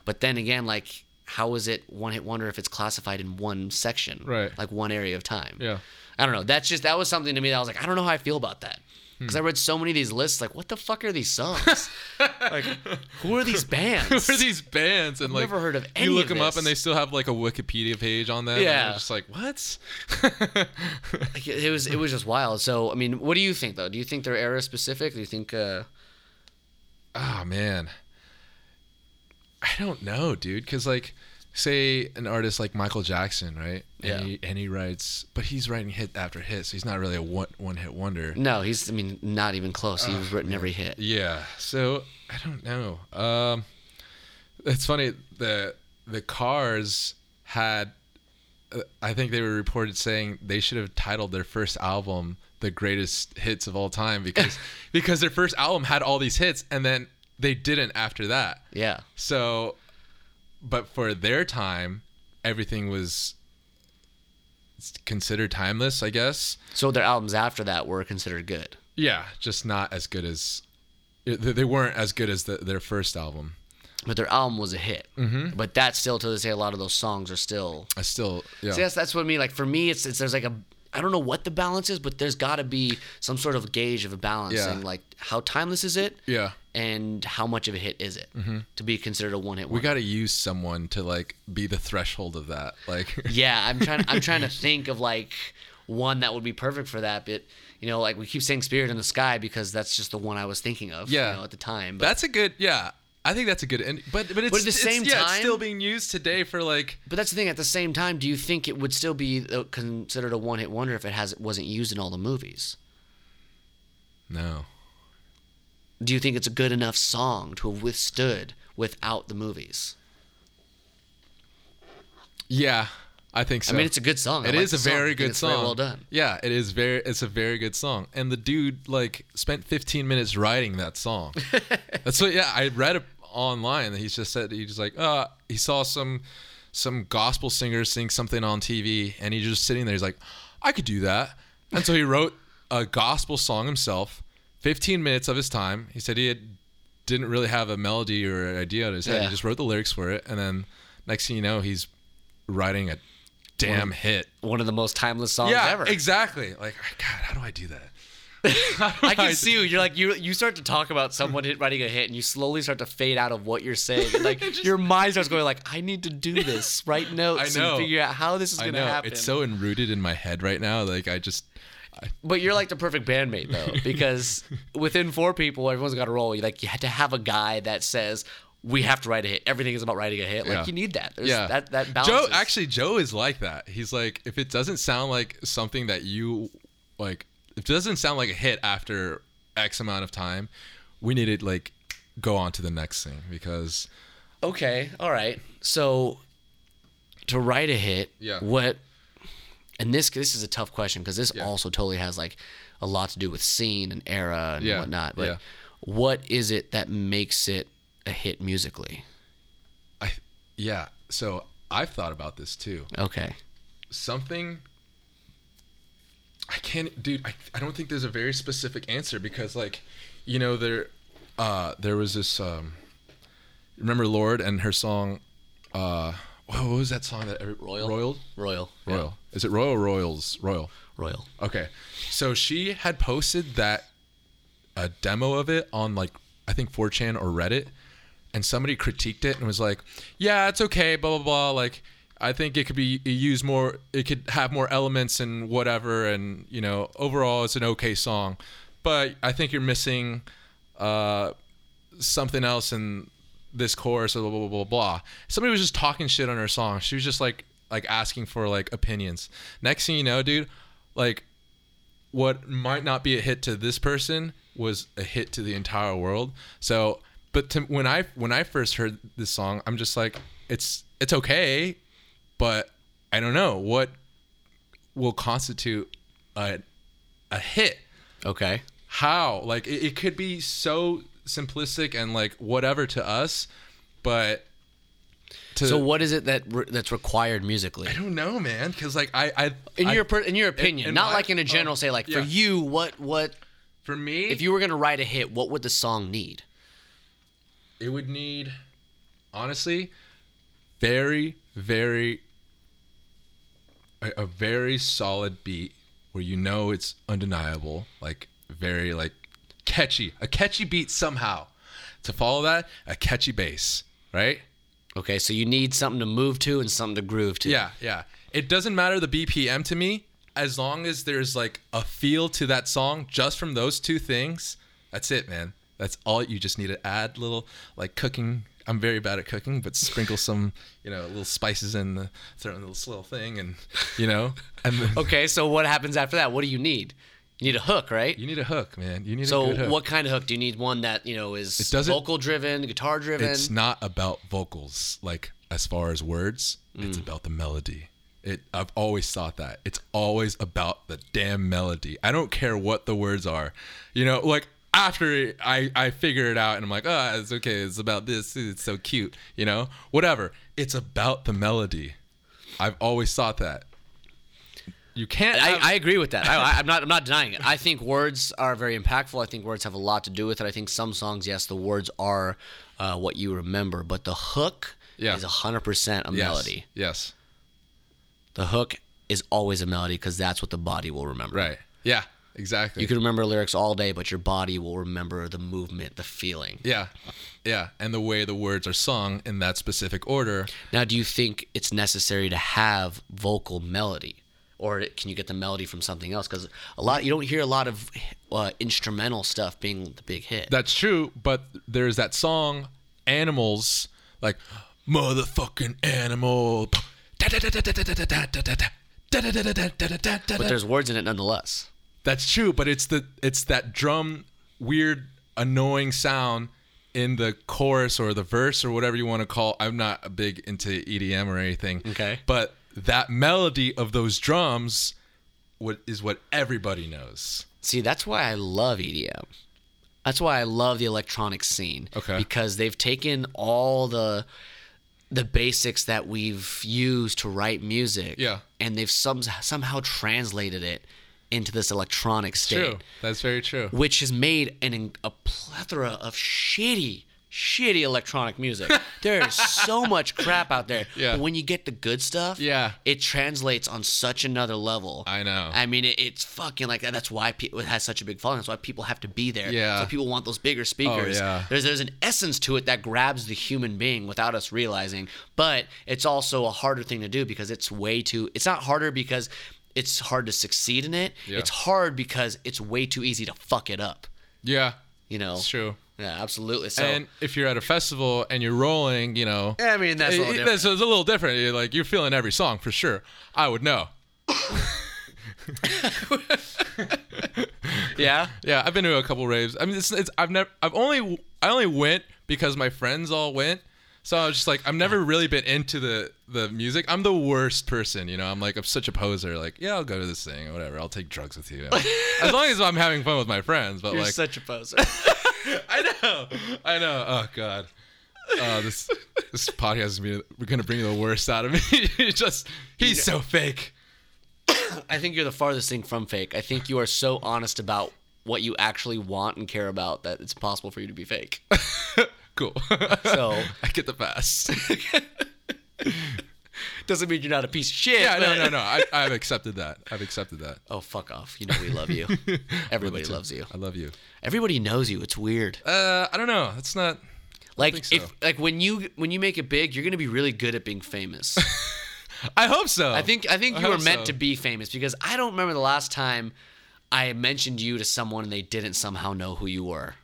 But then again, like, how is it one-hit wonder if it's classified in one section? Right. Like one area of time. Yeah. I don't know. That's just that was something to me that I was like, I don't know how I feel about that. Hmm. Because I read so many of these lists, like, what the fuck are these songs? like, who are these bands? Who are these bands? And like, never heard of any You look them up, and they still have like a Wikipedia page on them. Yeah. just like what? Like, it was it was just wild. So I mean, what do you think though? Do you think they're era specific? Do you think? uh oh man, I don't know, dude. Because like, say an artist like Michael Jackson, right? And Yeah. He, and he writes, but he's writing hit after hit, so he's not really a one one hit wonder. No, he's. I mean, not even close. Oh, He's written every hit. Yeah. So I don't know. Um, it's funny. The the Cars had. uh, I think they were reported saying they should have titled their first album "The Greatest Hits of All Time" because because their first album had all these hits and then they didn't after that. Yeah. So, but for their time, everything was considered timeless. I guess. So their albums after that were considered good. Yeah, just not as good as they weren't as good as the, their first album. But their album was a hit. Mm-hmm. But that's still to this day, a lot of those songs are still. I still yeah. See, that's that's what I mean. Like for me, it's, it's there's like a I don't know what the balance is, but there's got to be some sort of gauge of a balance. Yeah. And like how timeless is it, yeah. and how much of a hit is it mm-hmm. to be considered a one hit We got to use someone to like be the threshold of that. Like yeah, I'm trying. I'm trying to think of like one that would be perfect for that. But you know, like we keep saying "Spirit in the Sky" because that's just the one I was thinking of. Yeah. You know, at the time. But, that's a good yeah. I think that's a good end. But but it's at the same yeah, it's time- still being used today for like but that's the thing. At the same time, do you think it would still be uh, considered a one hit wonder if it has wasn't used in all the movies? no. Do you think it's a good enough song to have withstood without the movies? Yeah, I think so. I mean, it's a good song. I It like is a song. Very good song. Very well done. Yeah, it is very. It's a very good song, and the dude like spent 15 minutes writing that song. That's what. Yeah, I read it online. that He's just said he just like uh he saw some some gospel singer sing something on TV, and he's just sitting there. He's like, I could do that, and so he wrote a gospel song himself. 15 minutes of his time. He said he had, didn't really have a melody or an idea in his head. Yeah. He just wrote the lyrics for it, and then next thing you know, he's writing a damn hit. One of the most timeless songs Yeah, ever. exactly. Like, oh, God, how do I do that? I can see you. You're like you. You start to talk about someone hit, writing a hit, and you slowly start to fade out of what you're saying. And, like your mind starts going like, I need to do this. Write notes I know. and figure out how this is going to happen. it's so enrooted in my head right now. Like, I just, But you're like the perfect bandmate though, because within four people, everyone's got a role. You like you had to have a guy that says we have to write a hit. Everything is about writing a hit. Like Yeah. you need that. There's yeah. that that balance. Joe, actually, Joe is like that. He's like, if it doesn't sound like something that you like, if it doesn't sound like a hit after X amount of time, we need to like go on to the next thing because Okay, all right. So to write a hit, Yeah. what? And this this is a tough question because this Yeah. also totally has like a lot to do with scene and era and Yeah, whatnot. But yeah. what is it that makes it a hit musically? I, yeah. So I've thought about this too. Okay. something I can't dude I, I don't think there's a very specific answer because like you know there uh there was this um remember Lorde and her song uh what was that song that every, Royal? Royal Royal. Royal is it Royal or Royals Royal Royal. Okay. So she had posted that a demo of it on like I think 4chan or Reddit and somebody critiqued it and was like, "Yeah, it's okay, blah blah blah, like I think it could be used more it could have more elements and whatever and you know, overall it's an okay song, but I think you're missing uh something else in this chorus blah blah blah blah blah. Somebody was just talking shit on her song. She was just like like asking for like opinions. Next thing you know, dude, like what might not be a hit to this person was a hit to the entire world. So but to, when I when I first heard this song, I'm just like, it's it's okay, but I don't know what will constitute a a hit. Okay. How like it, it could be so simplistic and like whatever to us, but to So what is it that re- that's required musically? I don't know, man, because like I I In I- your per- in your opinion, in not my- like in a oh, general say like yeah. for you what what for me if you were going to write a hit, what would the song need? It would need honestly very very a, a very solid beat where you know it's undeniable like very like catchy a catchy beat somehow. To follow that a catchy bass right? Okay, so you need something to move to and something to groove to. yeah yeah. It doesn't matter the bpm to me as long as there's like a feel to that song just from those two things that's it man that's all you just need to add little like cooking i'm very bad at cooking but sprinkle some you know little spices in the throw in this little thing and you know and then Okay, so what happens after that? What do you need? You need a hook, right? you need a hook man you need a good hook. So what kind of hook do you need? One that you know is vocal driven, guitar driven. it's not about vocals like as far as words it's Mm. about the melody it i've always thought that it's always about the damn melody i don't care what the words are you know like after i i figure it out and i'm like oh it's okay it's about this it's so cute you know whatever it's about the melody i've always thought that you can't have- I, I agree with that. I, I'm not. I'm not denying it. I think words are very impactful. I think words have a lot to do with it. I think some songs, yes, the words are uh, what you remember, but the hook Yeah. is hundred percent a yes, melody. yes The hook is always a melody because that's what the body will remember. right yeah exactly You can remember lyrics all day, but your body will remember the movement, the feeling. Yeah. Yeah. And the way the words are sung in that specific order. Now, do you think it's necessary to have vocal melody, or can you get the melody from something else? Because a lot you don't hear a lot of uh, instrumental stuff being the big hit. That's true, but there's that song Animals like motherfucking animal. but there's words in it nonetheless. That's true, but it's the it's that drum weird annoying sound in the chorus or the verse or whatever you want to call. I'm not big into EDM or anything. Okay. But that melody of those drums what is what everybody knows. See, that's why I love EDM. That's why I love the electronic scene. Okay. Because they've taken all the the basics that we've used to write music. Yeah. And they've some, somehow translated it into this electronic state. True. That's very true. Which has made an, a plethora of shitty, shitty electronic music. there is so much crap out there. Yeah. But when you get the good stuff, Yeah. it translates on such another level. I know. I mean, it, it's fucking like that. That's why pe- it has such a big following. That's why people have to be there. Yeah. Oh, why people want those bigger oh, speakers. Oh, yeah. There's there's an essence to it that grabs the human being without us realizing. But it's also a harder thing to do because it's way too. It's not harder because it's hard to succeed in it. Yeah. It's hard because it's way too easy to fuck it up. Yeah. You know. It's true. Yeah, absolutely. So and if you're at a festival and you're rolling, you know, I mean that's a little it- different. that's- a little different. You're like you're feeling every song for sure. I would know. yeah. Yeah, I've been to a couple raves. I mean, it's, it's I've never I've only I only went because my friends all went. So I was just like I've never really been into the the music. I'm the worst person, you know. I'm like I'm such a poser. Like yeah, I'll go to this thing or whatever. I'll take drugs with you, as long as I'm having fun with my friends. But You're like such a poser. I know, I know. Oh god. Uh, this this podcast is gonna, we're gonna bring the worst out of me. Just he's so fake. I think you're the farthest thing from fake. I think you are so honest about what you actually want and care about that it's possible for you to be fake. Cool. So I get the pass. doesn't mean you're not a piece of shit. Yeah, no, but- no, no. I, I've accepted that. I've accepted that. Oh fuck off! You know we love you. Everybody loves you. I love you. Everybody knows you. It's weird. Uh, I don't know. That's not. Like think so. if like when you when you make it big, you're gonna be really good at being famous. I hope so. I think I think I you were hope meant so. to be famous because I don't remember the last time I mentioned you to someone and they didn't somehow know who you were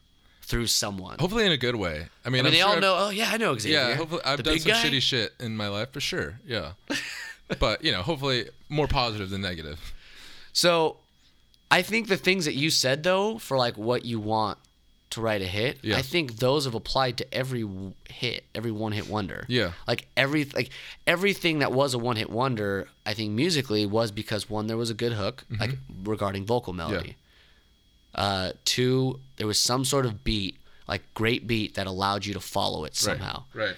through someone. Hopefully in a good way. I mean, I mean, I'm they sure all I've- know. Oh yeah, I know Xavier. Yeah, hopefully I've the done some guy. shitty shit in my life for sure. Yeah, but you know, hopefully more positive than negative. So, I think the things that you said though, for like what you want to write a hit, Yeah. I think those have applied to every hit, every one hit wonder. Yeah. Like every like everything that was a one hit wonder, I think musically was because one there was a good hook, mm-hmm. like regarding vocal melody. Uh, two, there was some sort of beat, like great beat that allowed you to follow it somehow. Right.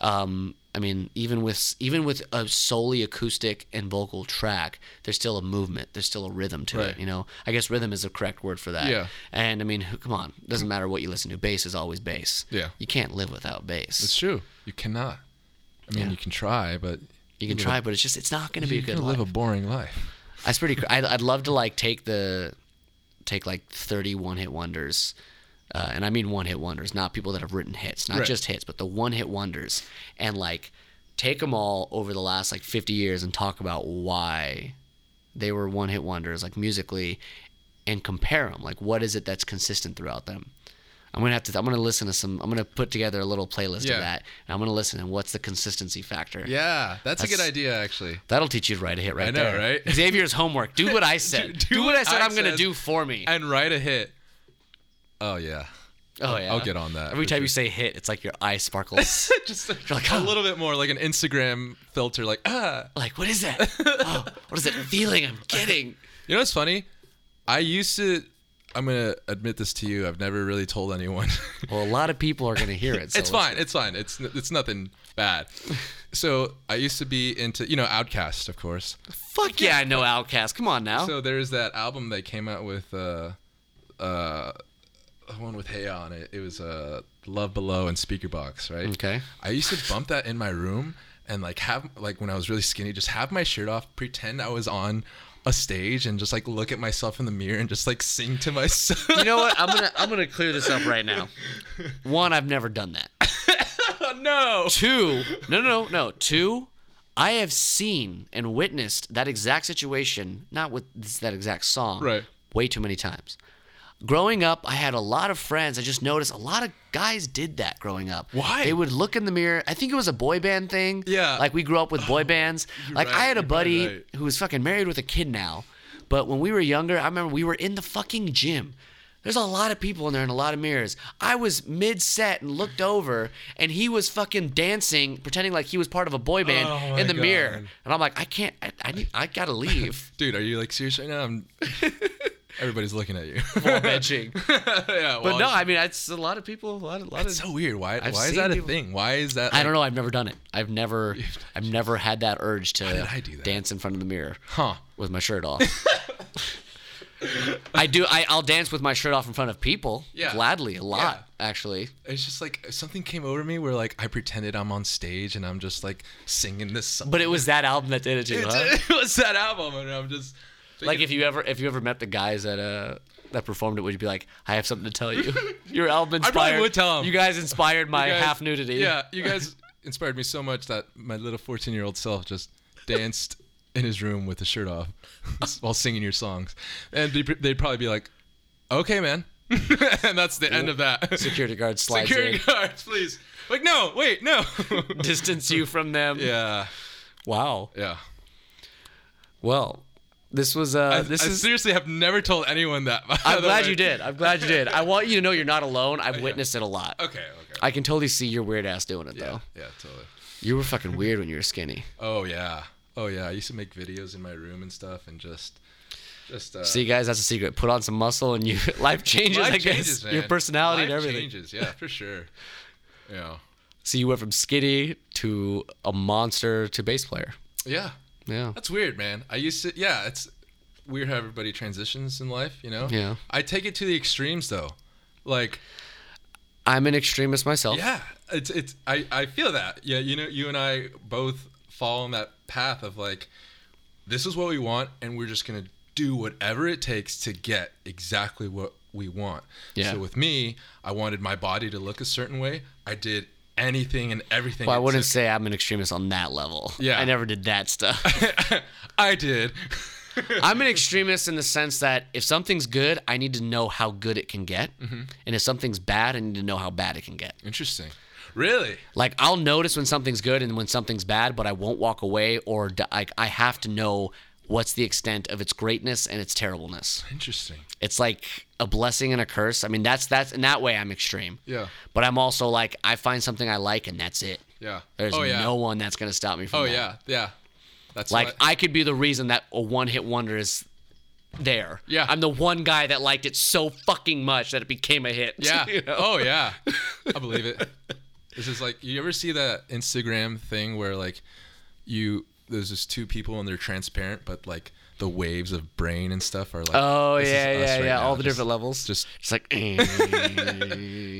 Um, I mean, even with even with a solely acoustic and vocal track, there's still a movement. There's still a rhythm to Right. it. You know, I guess rhythm is the correct word for that. Yeah. And I mean, come on, doesn't matter what you listen to. Bass is always bass. Yeah. You can't live without bass. It's true. You cannot. I mean, Yeah. you can try, but You can try, a- but it's just it's not going to be a good live life. a boring life. That's pretty. I'd, I'd love to like take the take like 30 one hit wonders. Uh, and I mean one hit wonders, not people that have written hits, not Right. just hits, but the one hit wonders, and like take them all over the last like 50 years and talk about why they were one hit wonders, like musically, and compare them. Like, what is it that's consistent throughout them? I'm gonna have to. I'm gonna listen to some. I'm gonna put together a little playlist Yeah. of that, and I'm gonna listen. And what's the consistency factor? Yeah, that's, a good idea, actually. That'll teach you to write a hit right I know, there. right? Xavier's homework. Do what I said. Do- do, do what I said I I'm gonna do for me. And write a hit. Oh yeah. oh yeah. I'll get on that, Every time sure. you say hit, it's like your eye sparkles. Just like, a "Oh." little bit more like an Instagram filter, like ah. like what is that? Oh, what is that feeling I'm getting? You know what's funny? I used to. I'm gonna admit this to you. I've never really told anyone. Well, a lot of people are gonna hear it. So it's fine. It's fine. It's it's nothing bad. So I used to be into you know OutKast, of course. Fuck yeah, I know OutKast. Come on now. So there's that album they came out with, uh, uh, the one with Hey on it. It was uh, Love Below and Speakerboxxx, right? Okay. I used to bump that in my room and like have like when I was really skinny, just have my shirt off, pretend I was on a stage and just like look at myself in the mirror and just like sing to myself. you know what? I'm gonna I'm gonna clear this up right now. One, I've never done that. no. Two, no, no, no, no. Two, I have seen and witnessed that exact situation, not with that exact song, Right. way too many times. Growing up, I had a lot of friends. I just noticed a lot of guys did that growing up. Why? They would look in the mirror. I think it was a boy band thing. Yeah. Like we grew up with boy bands. Like I had a you're buddy right. who was fucking married with a kid now. But when we were younger, I remember we were in the fucking gym. There's a lot of people in there and a lot of mirrors. I was mid set and looked over, and he was fucking dancing, pretending like he was part of a boy band Oh in the mirror. And I'm like, I can't, I, I, need, I gotta leave. Dude, are you like serious right now? Everybody's looking at you. Ball benching. yeah, But no, I mean, it's a lot of people, a lot, a lot of. It's so weird. Why? I've why is seen that a people- thing? Why is that? I don't know. I've never done it. I've never, I've never had that urge to did I do that? dance in front of the mirror Huh? with my shirt off. I do. I, I'll dance with my shirt off in front of people. Yeah. Gladly, a lot actually. It's just like something came over me where like I pretended I'm on stage and I'm just like singing this song. But it was that album that did it to you, huh? it was that album, and I'm just Like if you ever, if you ever met the guys that uh that performed it, would you be like, I have something to tell you. Your album I probably inspired. would tell 'em. You guys inspired my guys- half nudity. Yeah, you guys inspired me so much that my little 14 year old self just danced in his room with his shirt off while singing your songs, and they'd they'd probably be like, "Okay, man," and that's the end of that. Security guard slides Security in, guards, please. Like, no, wait, no. distance you from them. yeah, Wow. yeah. Well, this was uh, I, this I is. seriously have never told anyone that. I'm glad way. you did. I'm glad you did. I want you to know you're not alone. I've witnessed it a lot. Okay, okay. I can totally see your weird ass doing it yeah, though. yeah, totally. You were fucking weird when you were skinny. Oh yeah, oh yeah. I used to make videos in my room and stuff, and just, just. Uh, See, guys, that's a secret. Put on some muscle, and you life changes. life I guess changes, man. your personality Life and everything. changes, yeah, for sure. Yeah, So you went from skinny to a monster to bass player. yeah. Yeah. That's weird, man. I used to, yeah. It's weird how everybody transitions in life, you know. Yeah. I take it to the extremes though, like. I'm an extremist myself. Yeah, it's it's I I feel that. Yeah, you know, you and I both fall on that path of like, this is what we want, and we're just gonna do whatever it takes to get exactly what we want. Yeah. So with me, I wanted my body to look a certain way. I did anything and everything. Well, I wouldn't say I'm an extremist on that level. Yeah. I never did that stuff. I did. I'm an extremist in the sense that if something's good, I need to know how good it can get. Mm-hmm. And if something's bad, I need to know how bad it can get. Interesting. Really? Like I'll notice when something's good and when something's bad, but I won't walk away or like I have to know what's the extent of its greatness and its terribleness. Interesting. It's like a blessing and a curse. I mean, that's that's in that way I'm extreme. Yeah. But I'm also like I find something I like and that's it. Yeah. There's oh yeah. no one that's gonna stop me from oh that. yeah. Yeah. That's Like what- I could be the reason that a one hit wonder is there. Yeah. I'm the one guy that liked it so fucking much that it became a hit. Yeah. you know? Oh yeah. I believe it. This is like you ever see that Instagram thing where like you there's just two people and they're transparent, but like the waves of brain and stuff are like. Oh yeah, yeah, right yeah. now. All the Just- different levels. Just It's like eh.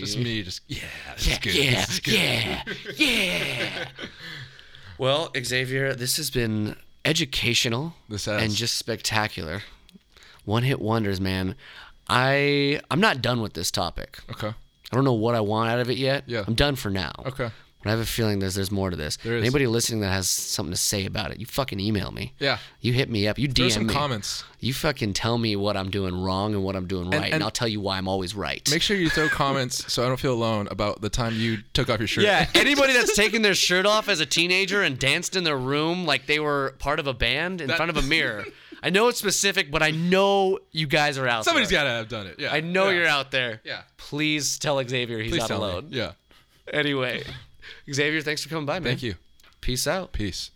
just me, just yeah, this is good. yeah, yeah, yeah. well, Xavier, this has been educational and just spectacular. One hit wonders, man. I I'm not done with this topic. Okay. I don't know what I want out of it yet. Yeah. I'm done for now. Okay. But I have a feeling there's there's more to this. There is. Anybody listening that has something to say about it, you fucking email me. Yeah. You hit me up. You DM some me. comments. You fucking tell me what I'm doing wrong and what I'm doing right, and, and- I'll tell you why I'm always right. Make sure you throw comments so I don't feel alone about the time you took off your shirt. Yeah, anybody that's taken their shirt off as a teenager and danced in their room like they were part of a band in That- front of a mirror. I know it's specific, but I know you guys are out Somebody's there. got to have done it. Yeah. I know yeah. you're out there. Yeah. Please tell Xavier he's Please not tell me. alone. Yeah. Anyway, Xavier, thanks for coming by, man. Thank you. Peace out. Peace.